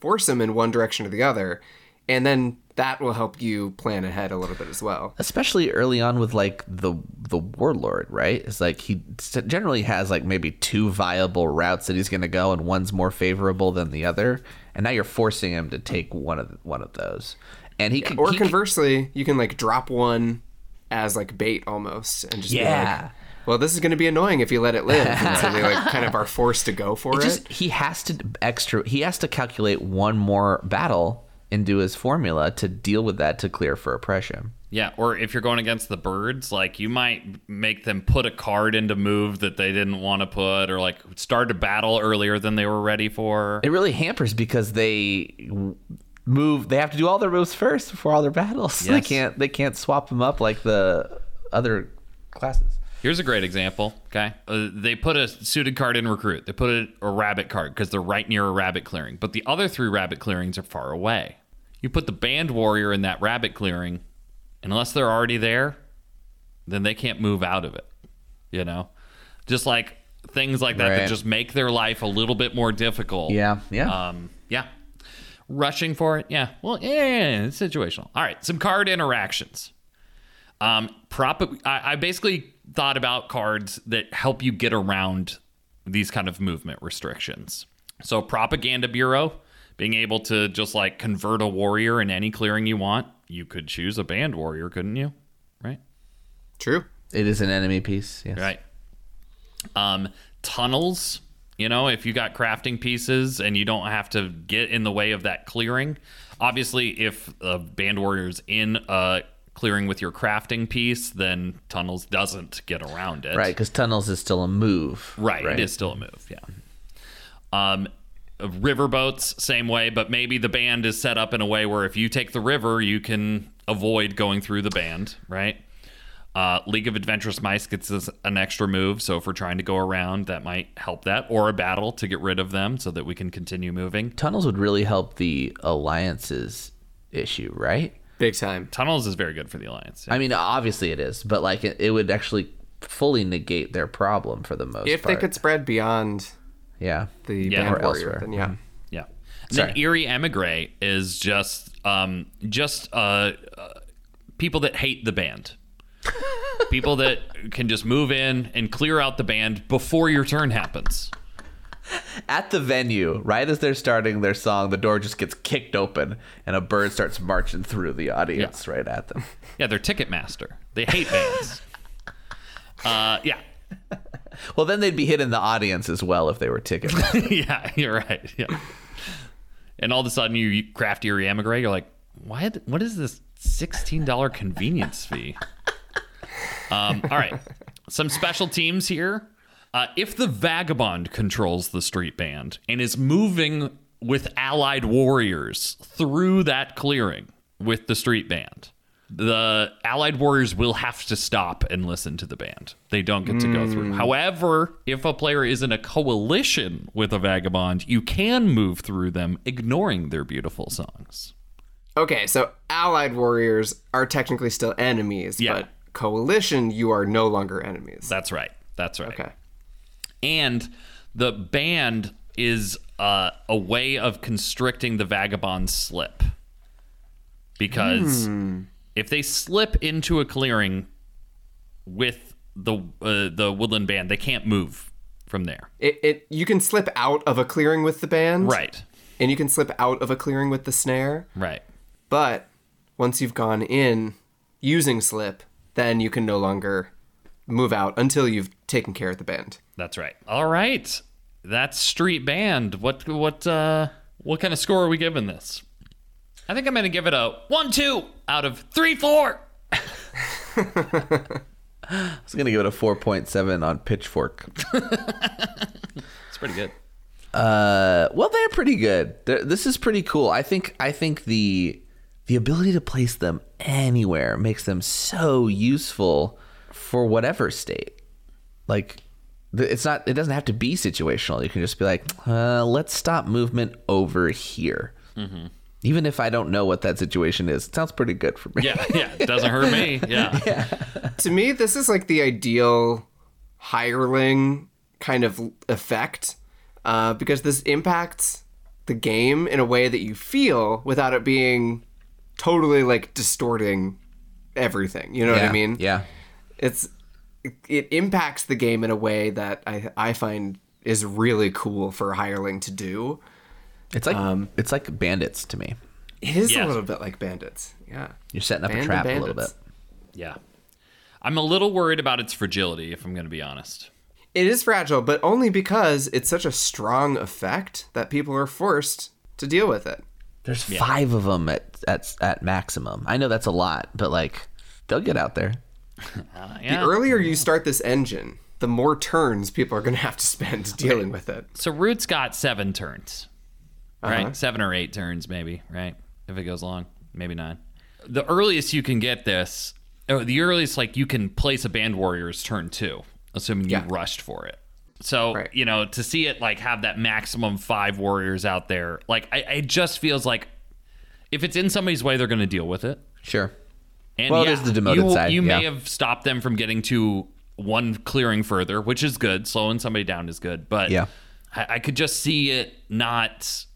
force them in one direction or the other, and then that will help you plan ahead a little bit as well. especially early on with like the the warlord right it's like he generally has like maybe two viable routes that he's going to go and one's more favorable than the other and now you're forcing him to take one of one of those and he can Or he can- conversely, you can like drop one as like bait almost, and just be Yeah. like, "Well, this is going to be annoying if you let it live." and so they like kind of are (laughs) forced to go for it. it just he has to extra he has to calculate one more battle into his formula to deal with that to clear for oppression Yeah, or if you're going against the birds, like you might make them put a card into move that they didn't want to put, or like start a battle earlier than they were ready for. it really hampers because they move they have to do all their moves first before all their battles (laughs) they can't they can't swap them up like the other classes Here's a great example. Okay, uh, they put a suited card in recruit. They put a, a rabbit card because they're right near a rabbit clearing. But the other three rabbit clearings are far away. You put the band warrior in that rabbit clearing, unless they're already there, then they can't move out of it. You know, just like things like that that just make their life a little bit more difficult. Yeah, yeah. Um, yeah. Rushing for it, yeah. Well, yeah, yeah, yeah, it's situational. All right, some card interactions. Um, prop. I, I basically thought about cards that help you get around these kind of movement restrictions. So, propaganda bureau, being able to just like convert a warrior in any clearing you want. You could choose a band warrior, couldn't you? Right. True. It is an enemy piece. Yes. Right. Um, tunnels. You know, if you got crafting pieces and you don't have to get in the way of that clearing. Obviously, if a band warrior's in a clearing with your crafting piece, then tunnels doesn't get around it. Right, because tunnels is still a move. Right. It is still a move. Yeah. Um, riverboats, same way, but maybe the band is set up in a way where if you take the river, you can avoid going through the band. Right. Uh, League of Adventurous Mice gets us an extra move, so if we're trying to go around, that might help that, or a battle to get rid of them so that we can continue moving. Tunnels would really help the alliances issue, right? Big time. Tunnels is very good for the alliance. I mean, obviously it is, but like it, it would actually fully negate their problem for the most If part. they could spread beyond yeah. the Yeah. Or elsewhere. then yeah. Yeah. And Sorry. then Eyrie Emigre is just um, just uh, uh, people that hate the band. (laughs) people that can just move in and clear out the band before your turn happens. At the venue, right as they're starting their song, the door just gets kicked open and a bird starts marching through the audience right at them. (laughs) Yeah, they're Ticketmaster. They hate bands. (laughs) uh, yeah. Well, then they'd be hit in the audience as well if they were ticket. (laughs) yeah, you're right. Yeah. And all of a sudden you craft Eyrie Emigre, you're like, why, what is this $16 convenience fee? Um, all right. Some special teams here. Uh, if the vagabond controls the street band and is moving with allied warriors through that clearing with the street band, the allied warriors will have to stop and listen to the band. They don't get to go through. However, if a player is in a coalition with a vagabond, you can move through them, ignoring their beautiful songs. Okay, so allied warriors are technically still enemies, Yeah. but coalition, you are no longer enemies. That's right. That's right. Okay. And the band is uh, a way of constricting the vagabond slip. Because if they slip into a clearing with the uh, the woodland band they can't move from there. It, it you can slip out of a clearing with the band, right. And you can slip out of a clearing with the snare, right. But once you've gone in using slip, then you can no longer move out until you've taken care of the band. That's right all right that's street band what what uh what kind of score are we giving this i think i'm gonna give it a one two out of three four (laughs) I was gonna give it a four point seven on Pitchfork. (laughs) it's pretty good Uh, well, they're pretty good. They're, this is pretty cool. I think. I think the the ability to place them anywhere makes them so useful for whatever state. Like, th- it's not. It doesn't have to be situational. You can just be like, uh, let's stop movement over here. Even if I don't know what that situation is, it sounds pretty good for me. Yeah, (laughs) yeah, it doesn't hurt me. (laughs) Yeah. to me, this is like the ideal hireling kind of effect. uh, because this impacts the game in a way that you feel without it being totally like distorting everything. You know what I mean? Yeah. It's it, it impacts the game in a way that I I find is really cool for a hireling to do. It's like Um, it's like bandits to me. It is Yes. a little bit like bandits. Yeah. You're setting up Band a trap a little bit. Yeah. I'm a little worried about its fragility, if I'm going to be honest. It is fragile, but only because it's such a strong effect that people are forced to deal with it. There's five of them at, at at maximum. I know that's a lot, but like they'll get out there. (laughs) Uh, The earlier you start this engine, the more turns people are going (laughs) to have to spend dealing with it. So Root's got seven turns, right? Uh-huh. Seven or eight turns, maybe, right? If it goes long, maybe nine. The earliest you can get this, or the earliest like you can place a band warrior is turn two, assuming you rushed for it. So Right. you know to see it like have that maximum five warriors out there, like I, it just feels like if it's in somebody's way, they're going to deal with it. Sure. And Well, yeah, there's the demoted you, side, You may have stopped them from getting to one clearing further, which is good. Slowing somebody down is good, but Yeah. I, I could just see it not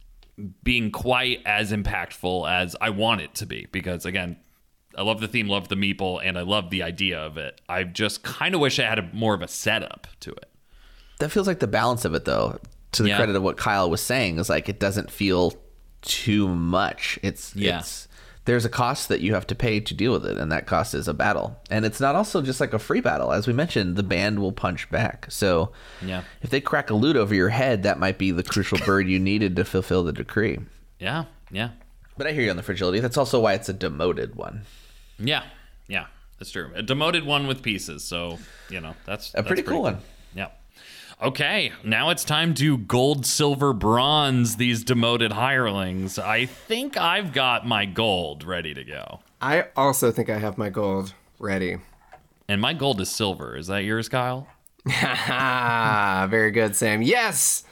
being quite as impactful as I want it to be. Because again, I love the theme, love the meeple, and I love the idea of it. I just kind of wish I had a, more of a setup to it. That feels like the balance of it, though. To the Yeah. credit of what Kyle was saying, is like it doesn't feel too much. It's Yeah. it's there's a cost that you have to pay to deal with it, and that cost is a battle. And it's not also just like a free battle, as we mentioned. The band will punch back. So Yeah. if they crack a loot over your head, that might be the crucial (laughs) bird you needed to fulfill the decree. Yeah, yeah, But I hear you on the fragility. That's also why it's a demoted one. yeah, yeah. That's true. A demoted one with pieces. So you know that's A pretty cool one. Okay, now it's time to gold, silver, bronze these demoted hirelings. I think I've got my gold ready to go. I also think I have my gold ready. And my gold is silver. Is that yours, Kyle? Ah, (laughs) very good, Sam. Yes.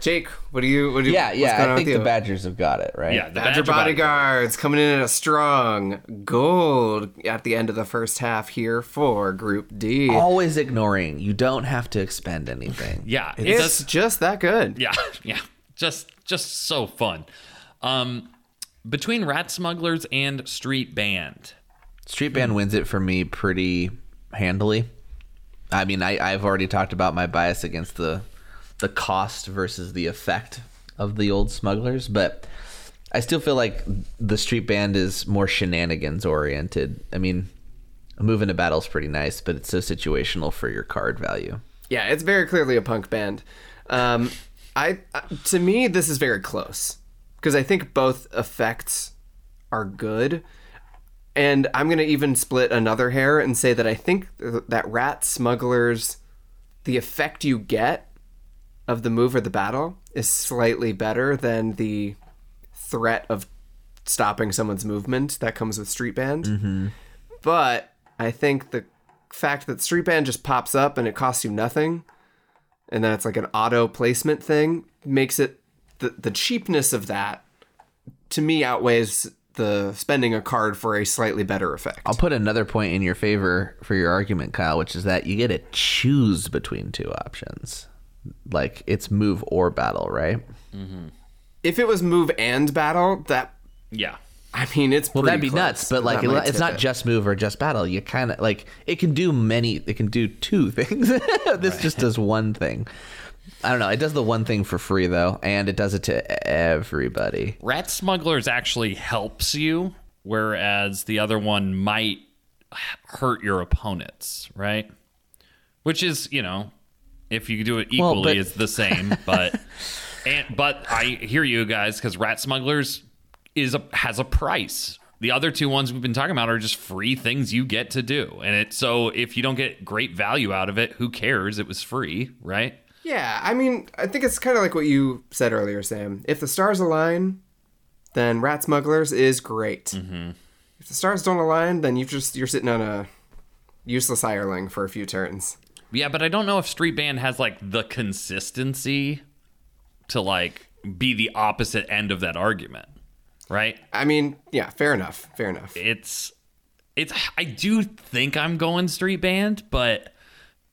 Jake, what do you? What do you? Yeah, what's yeah. going I think the? Badgers have got it right. Yeah, the Badger Badger Body- bodyguards coming in at a strong gold at the end of the first half here for Group D. Always ignoring. You don't have to expend anything. Yeah, it it's does. just that good. Yeah, (laughs) yeah. Just, just so fun. Um, between Rat Smugglers and Street Band. Street Band wins it for me pretty handily. I mean, I, I've already talked about my bias against the the cost versus the effect of the old smugglers, but I still feel like the Street Band is more shenanigans oriented. I mean, a move into battle is pretty nice, but it's so situational for your card value. Yeah, it's very clearly a punk band. Um, I uh, to me this is very close because I think both effects are good, and I'm gonna even split another hair and say that I think that rat smugglers, the effect you get of the move or the battle is slightly better than the threat of stopping someone's movement that comes with Street Band. Mm-hmm. But I think the fact that Street Band just pops up and it costs you nothing, and then it's like an auto placement thing, makes it the the cheapness of that to me outweighs the spending a card for a slightly better effect. I'll put another point in your favor for your argument, Kyle, which is that you get to choose between two options. Like it's move or battle, right? if it was move and battle, that Yeah. I mean it's Well, that'd be close. nuts, but like That might it's not it. just move or just battle. You kind of like it can do many. It can do two (laughs) things. this just does one thing. I don't know. It does the one thing for free though, and it does it to everybody. Rat Smugglers actually helps you, whereas the other one might hurt your opponents, right? Which is, you know, if you do it Well, equally, but- it's the same. (laughs) But and but I hear you guys because Rat Smugglers is a has a price. The other two ones we've been talking about are just free things you get to do, and it so if you don't get great value out of it, who cares? It was free, right? Yeah, I mean, I think it's kind of like what you said earlier, Sam. If the stars align, then Rat Smugglers is great. Mm-hmm. If the stars don't align, then you've just you're sitting on a useless hireling for a few turns. Yeah, but I don't know if Street Band has like the consistency to like be the opposite end of that argument, right? I mean, yeah, fair enough, fair enough. It's it's I do think I'm going Street Band, but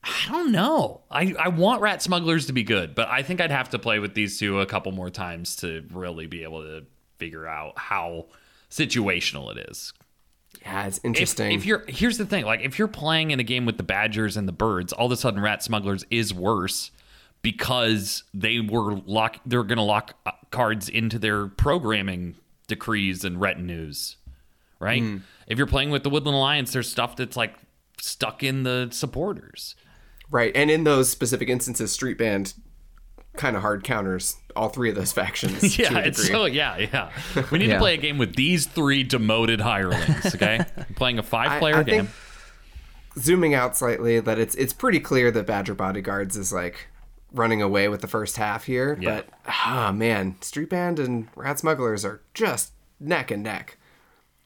I don't know. I, I want Rat Smugglers to be good, but I think I'd have to play with these two a couple more times to really be able to figure out how situational it is. Yeah, it's interesting. if you're here's the thing, like if you're playing in a game with the Badgers and the Birds, all of a sudden Rat Smugglers is worse because they were lock they're going to lock uh, cards into their programming decrees and retinues, right? Hmm. If you're playing with the Woodland Alliance, there's stuff that's like stuck in the supporters. right, and in those specific instances, Street Band kind of hard counters all three of those factions. (laughs) Yeah, to a it's so yeah, yeah. We need Yeah. to play a game with these three demoted hirelings. Okay, (laughs) playing a five-player I game. think- zooming out slightly that it's it's pretty clear that Badger Bodyguards is like running away with the first half here. Yeah. But ah man, Street Band and Rat Smugglers are just neck and neck.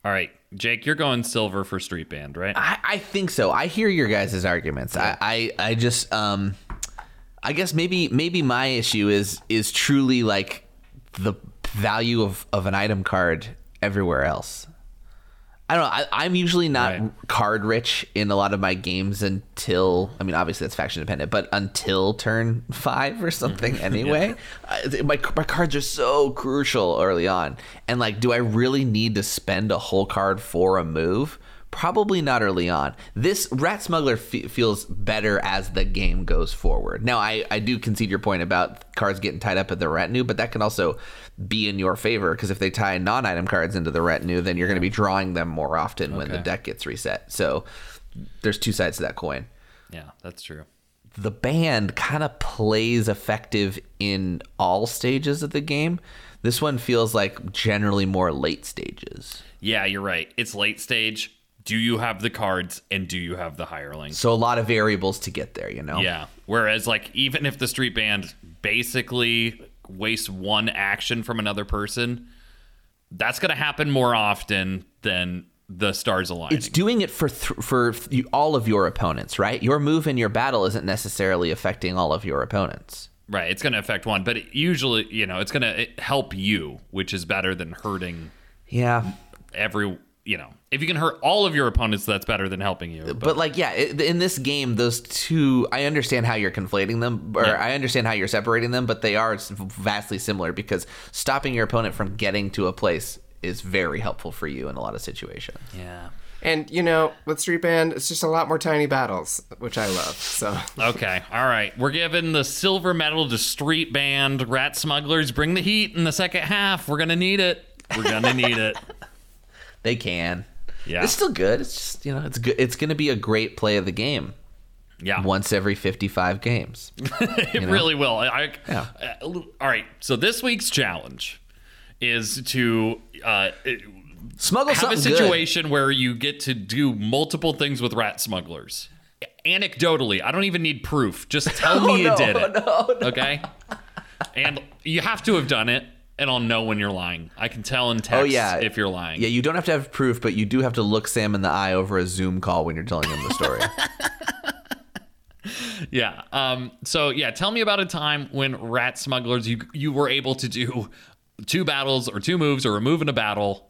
All right, Jake, you're going silver for Street Band, right? I, I think so. I hear your guys' arguments. I, I, I just um I guess maybe maybe my issue is is truly like the value of, of an item card everywhere else. I don't know. I, I'm usually not Right. card rich in a lot of my games until I mean, obviously that's faction dependent, but until turn five or something. (laughs) Anyway, I, my my cards are so crucial early on, and like, do I really need to spend a whole card for a move? Probably not early on. This Rat Smuggler fe- feels better as the game goes forward. Now, I, I do concede your point about cards getting tied up at the retinue, but that can also be in your favor because if they tie non item cards into the retinue, then you're going to be drawing them more often when the deck gets reset. So there's two sides to that coin. yeah, that's true. The band kind of plays effective in all stages of the game. This one feels like generally more late stages. Yeah, you're right. It's late stage. Do you have the cards and do you have the hirelings? So a lot of variables to get there, you know? Yeah. Whereas, like, even if the street band basically wastes one action from another person, that's going to happen more often than the stars aligning. It's doing it for th- for th- all of your opponents, right? Your move in your battle isn't necessarily affecting all of your opponents. right. It's going to affect one, but it usually, you know, it's going to help you, which is better than hurting Yeah, every, you know, if you can hurt all of your opponents, that's better than helping you. But, but like, yeah, in this game, those two, I understand how you're conflating them, or I understand how you're separating them, but they are vastly similar because stopping your opponent from getting to a place is very helpful for you in a lot of situations. yeah. And you know, with Street Band, it's just a lot more tiny battles, which I love. So Okay, all right. We're giving the silver medal to Street Band Rat Smugglers. Bring the heat in the second half. We're gonna need it. We're gonna need it. (laughs) They can. Yeah. It's still good. It's just you know, it's good. It's going to be a great play of the game Yeah, once every 55 games. (laughs) it really will. I, Yeah. uh, all right. So this week's challenge is to uh, Smuggle have a something good. situation where you get to do multiple things with rat smugglers. Anecdotally, I don't even need proof. Just tell (laughs) me you no, did it. (laughs) no, Okay. And you have to have done it, and I'll know when you're lying. I can tell in text Oh yeah, if you're lying. Yeah, you don't have to have proof, but you do have to look Sam in the eye over a Zoom call when you're telling him the story. (laughs) (laughs) Yeah. Um, so yeah, tell me about a time when rat smugglers you you were able to do two battles or two moves or a move in a battle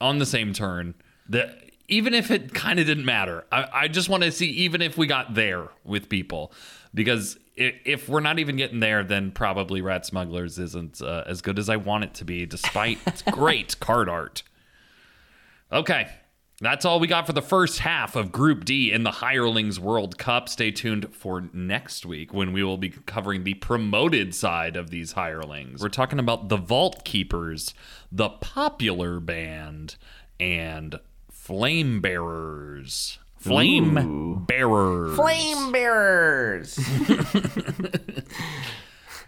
on the same turn. That even if it kind of didn't matter, I, I just want to see even if we got there with people, because if we're not even getting there, then probably rat smugglers isn't uh, as good as I want it to be, despite its (laughs) great card art. Okay. That's all we got for the first half of Group D in the Hirelings World Cup. Stay tuned for next week when we will be covering the promoted side of these hirelings. We're talking about the Vault Keepers, the Popular Band, and Flame Bearers. Flame Bearers. Flame bearers. (laughs)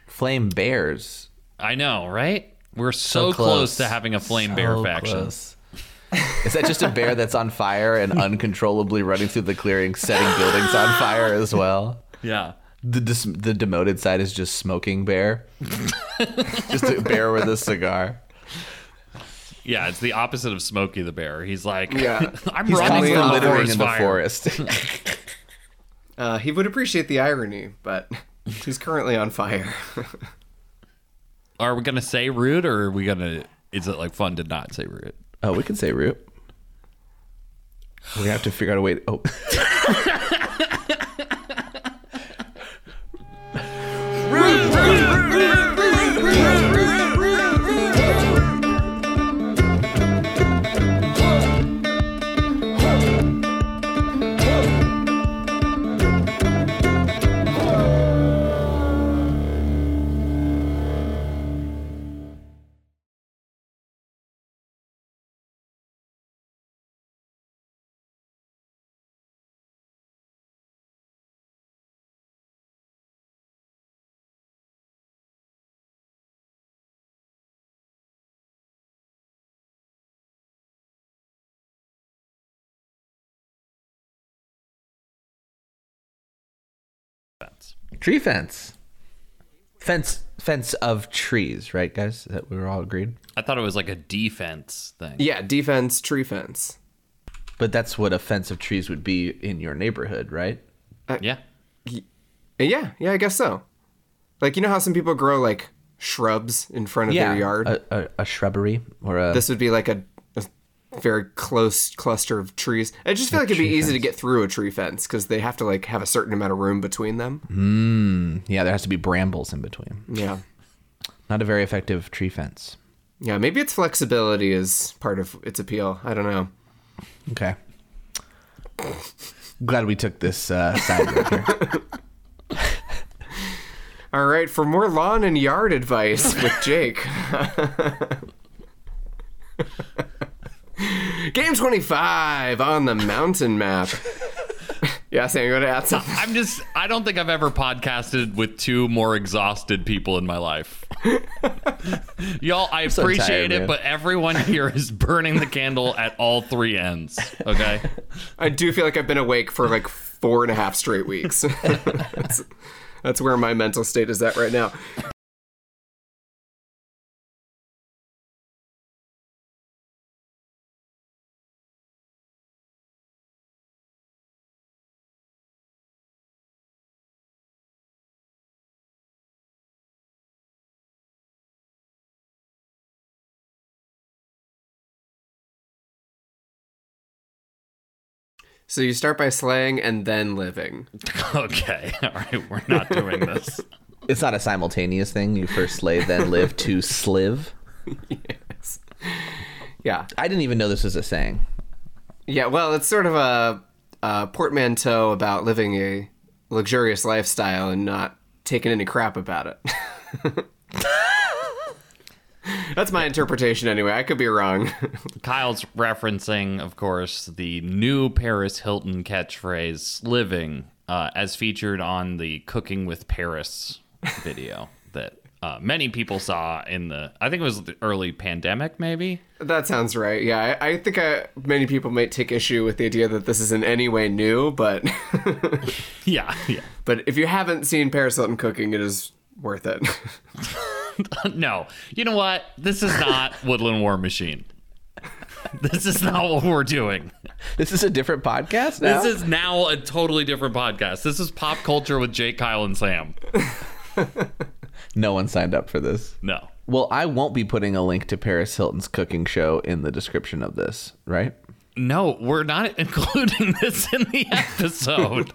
Flame bears. I know, right? We're so, close. to having a Flame Bear faction. close. Is that just a bear that's on fire and (laughs) uncontrollably running through the clearing, setting buildings on fire as well? Yeah. The dis- the demoted side is just smoking bear. (laughs) just a bear with a cigar. Yeah, it's the opposite of Smokey the Bear. He's like, Yeah. (laughs) I'm He's running constantly from the littering forest in the fire. forest. (laughs) (laughs) uh, he would appreciate the irony, but he's currently on fire. Are we gonna say rude, or are we gonna? Is it like fun to not say rude? oh, we can say root. We have to figure out a way. To, oh, fence. Tree fence. Fence fence of trees, right, guys? That we were all agreed. I thought it was like a defense thing. Yeah, defense, tree fence. But that's what a fence of trees would be in your neighborhood, right? Uh, yeah. Yeah, yeah, I guess so. Like you know how some people grow like shrubs in front of their yard. A, a, a shrubbery or a this would be like a, a very close cluster of trees. I just feel like it'd be easy to get through a tree fence because they have to like have a certain amount of room between them. yeah. There has to be brambles in between. Yeah, Not a very effective tree fence. yeah. Maybe its flexibility is part of its appeal. I don't know. Okay. Glad we took this uh, side road here. (laughs) All right, for more lawn and yard advice with Jake. (laughs) Game 25 on the mountain map. (laughs) yeah, Sam, you want to add something? I'm just, I don't think I've ever podcasted with two more exhausted people in my life. (laughs) Y'all, I so appreciate tired, it, man. but everyone here is burning the candle at all three ends. Okay. (laughs) I do feel like I've been awake for like four and a half straight weeks. that's, that's where my mental state is at right now. So you start by slaying and then living. (laughs) Okay. (laughs) All right. We're not doing this. (laughs) It's not a simultaneous thing. You first slay, then live to slive. yes. Yeah. I didn't even know this was a saying. Yeah, well, it's sort of a, a portmanteau about living a luxurious lifestyle and not taking any crap about it. That's my interpretation anyway. I could be wrong. (laughs) Kyle's referencing, of course, the new Paris Hilton catchphrase "living," uh, as featured on the "Cooking with Paris" video (laughs) that uh, many people saw in the. I think it was the early pandemic, maybe. that sounds right. Yeah, I, I think I, many people might take issue with the idea that this is in any way new, but (laughs) Yeah, yeah. but if you haven't seen Paris Hilton cooking, it is worth it. (laughs) no, you know what? This is not (laughs) Woodland War Machine. This is not what we're doing. This is a different podcast now. This is now a totally different podcast. This is pop culture with Jake, Kyle, and Sam. (laughs) no one signed up for this. No. Well, I won't be putting a link to Paris Hilton's cooking show in the description of this, right? No, we're not including this in the episode.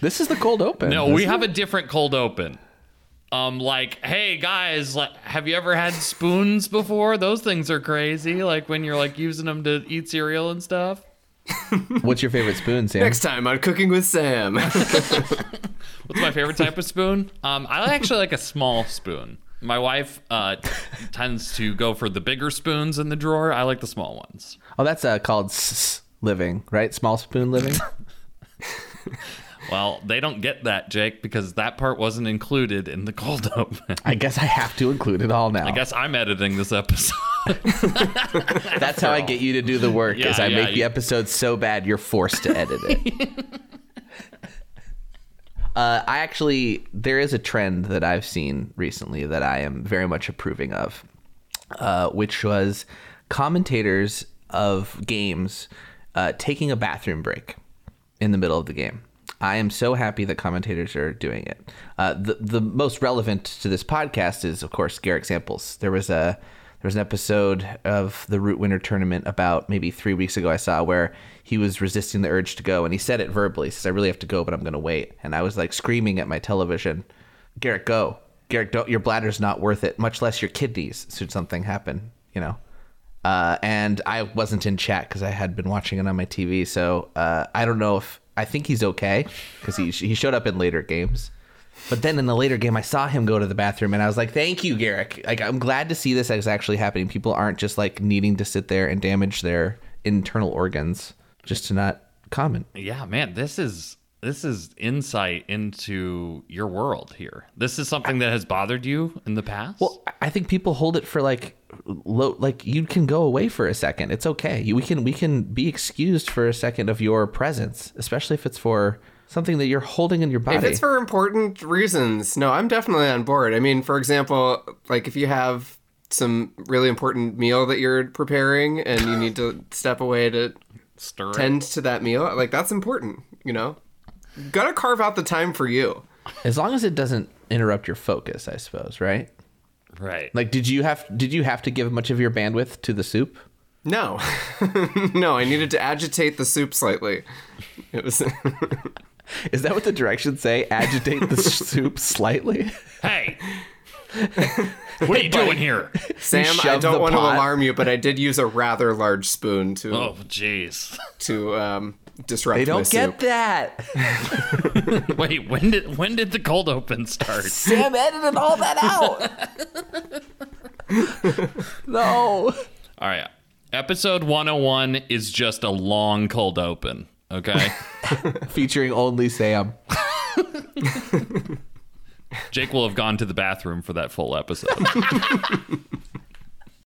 This is the cold open. No, we have a different cold open. Um, like, hey guys, like, have you ever had spoons before? Those things are crazy. Like when you're like using them to eat cereal and stuff. (laughs) What's your favorite spoon, Sam? Next time on Cooking with Sam. (laughs) What's my favorite type of spoon? Um, I actually like a small spoon. My wife uh, t- tends to go for the bigger spoons in the drawer. I like the small ones. Oh, that's uh, called s- living, right? Small spoon living. (laughs) Well, they don't get that, Jake, because that part wasn't included in the cold open. I guess I have to include it all now. I guess I'm editing this episode. (laughs) that's how I get you to do the work. is I yeah, make the episode so bad you're forced to edit it. (laughs) uh, I actually there is a trend that I've seen recently that I am very much approving of, uh, which was commentators of games uh, taking a bathroom break in the middle of the game. I am so happy that commentators are doing it. Uh, the the most relevant to this podcast is, of course, Garrick Samples. There was a there was an episode of the Root Winter Tournament about maybe three weeks ago I saw where he was resisting the urge to go, and he said it verbally. He says, "I really have to go, but I'm going to wait." And I was like screaming at my television, "Garrick, go! Garrick, don't! Your bladder's not worth it, much less your kidneys. Should something happen, you know." uh, and I wasn't in chat because I had been watching it on my TV. So uh, I don't know if I think he's okay because he he showed up in later games. But then in the later game, I saw him go to the bathroom, and I was like, "Thank you, Garrick. Like, I'm glad to see this is actually happening. People aren't just like needing to sit there and damage their internal organs just to not comment." yeah, man, this is this is insight into your world here. This is something that has bothered you in the past. Well, I think people hold it for like low, like you can go away for a second. It's okay. We can we can be excused for a second of your presence, especially if it's for something that you're holding in your body. If it's for important reasons, no, I'm definitely on board. I mean, for example, like if you have some really important meal that you're preparing and you need to step away to Stir tend to that meal, like that's important, you know? Gotta carve out the time for you. as long as it doesn't interrupt your focus, I suppose, right? Right. Like, did you have did you have to give much of your bandwidth to the soup? No. (laughs) no, I needed to agitate the soup slightly. It was (laughs) Is that what the directions say? Agitate the (laughs) soup slightly. hey. what are you doing here? Sam, I don't the want to alarm you, but I did use a rather large spoon to Oh, jeez. to um, disrupt They don't soup. get that. (laughs) Wait, when did when did the cold open start? Sam edited all that out. (laughs) no. All right. Episode 101 is just a long cold open. Okay. (laughs) Featuring only Sam. Jake will have gone to the bathroom for that full episode.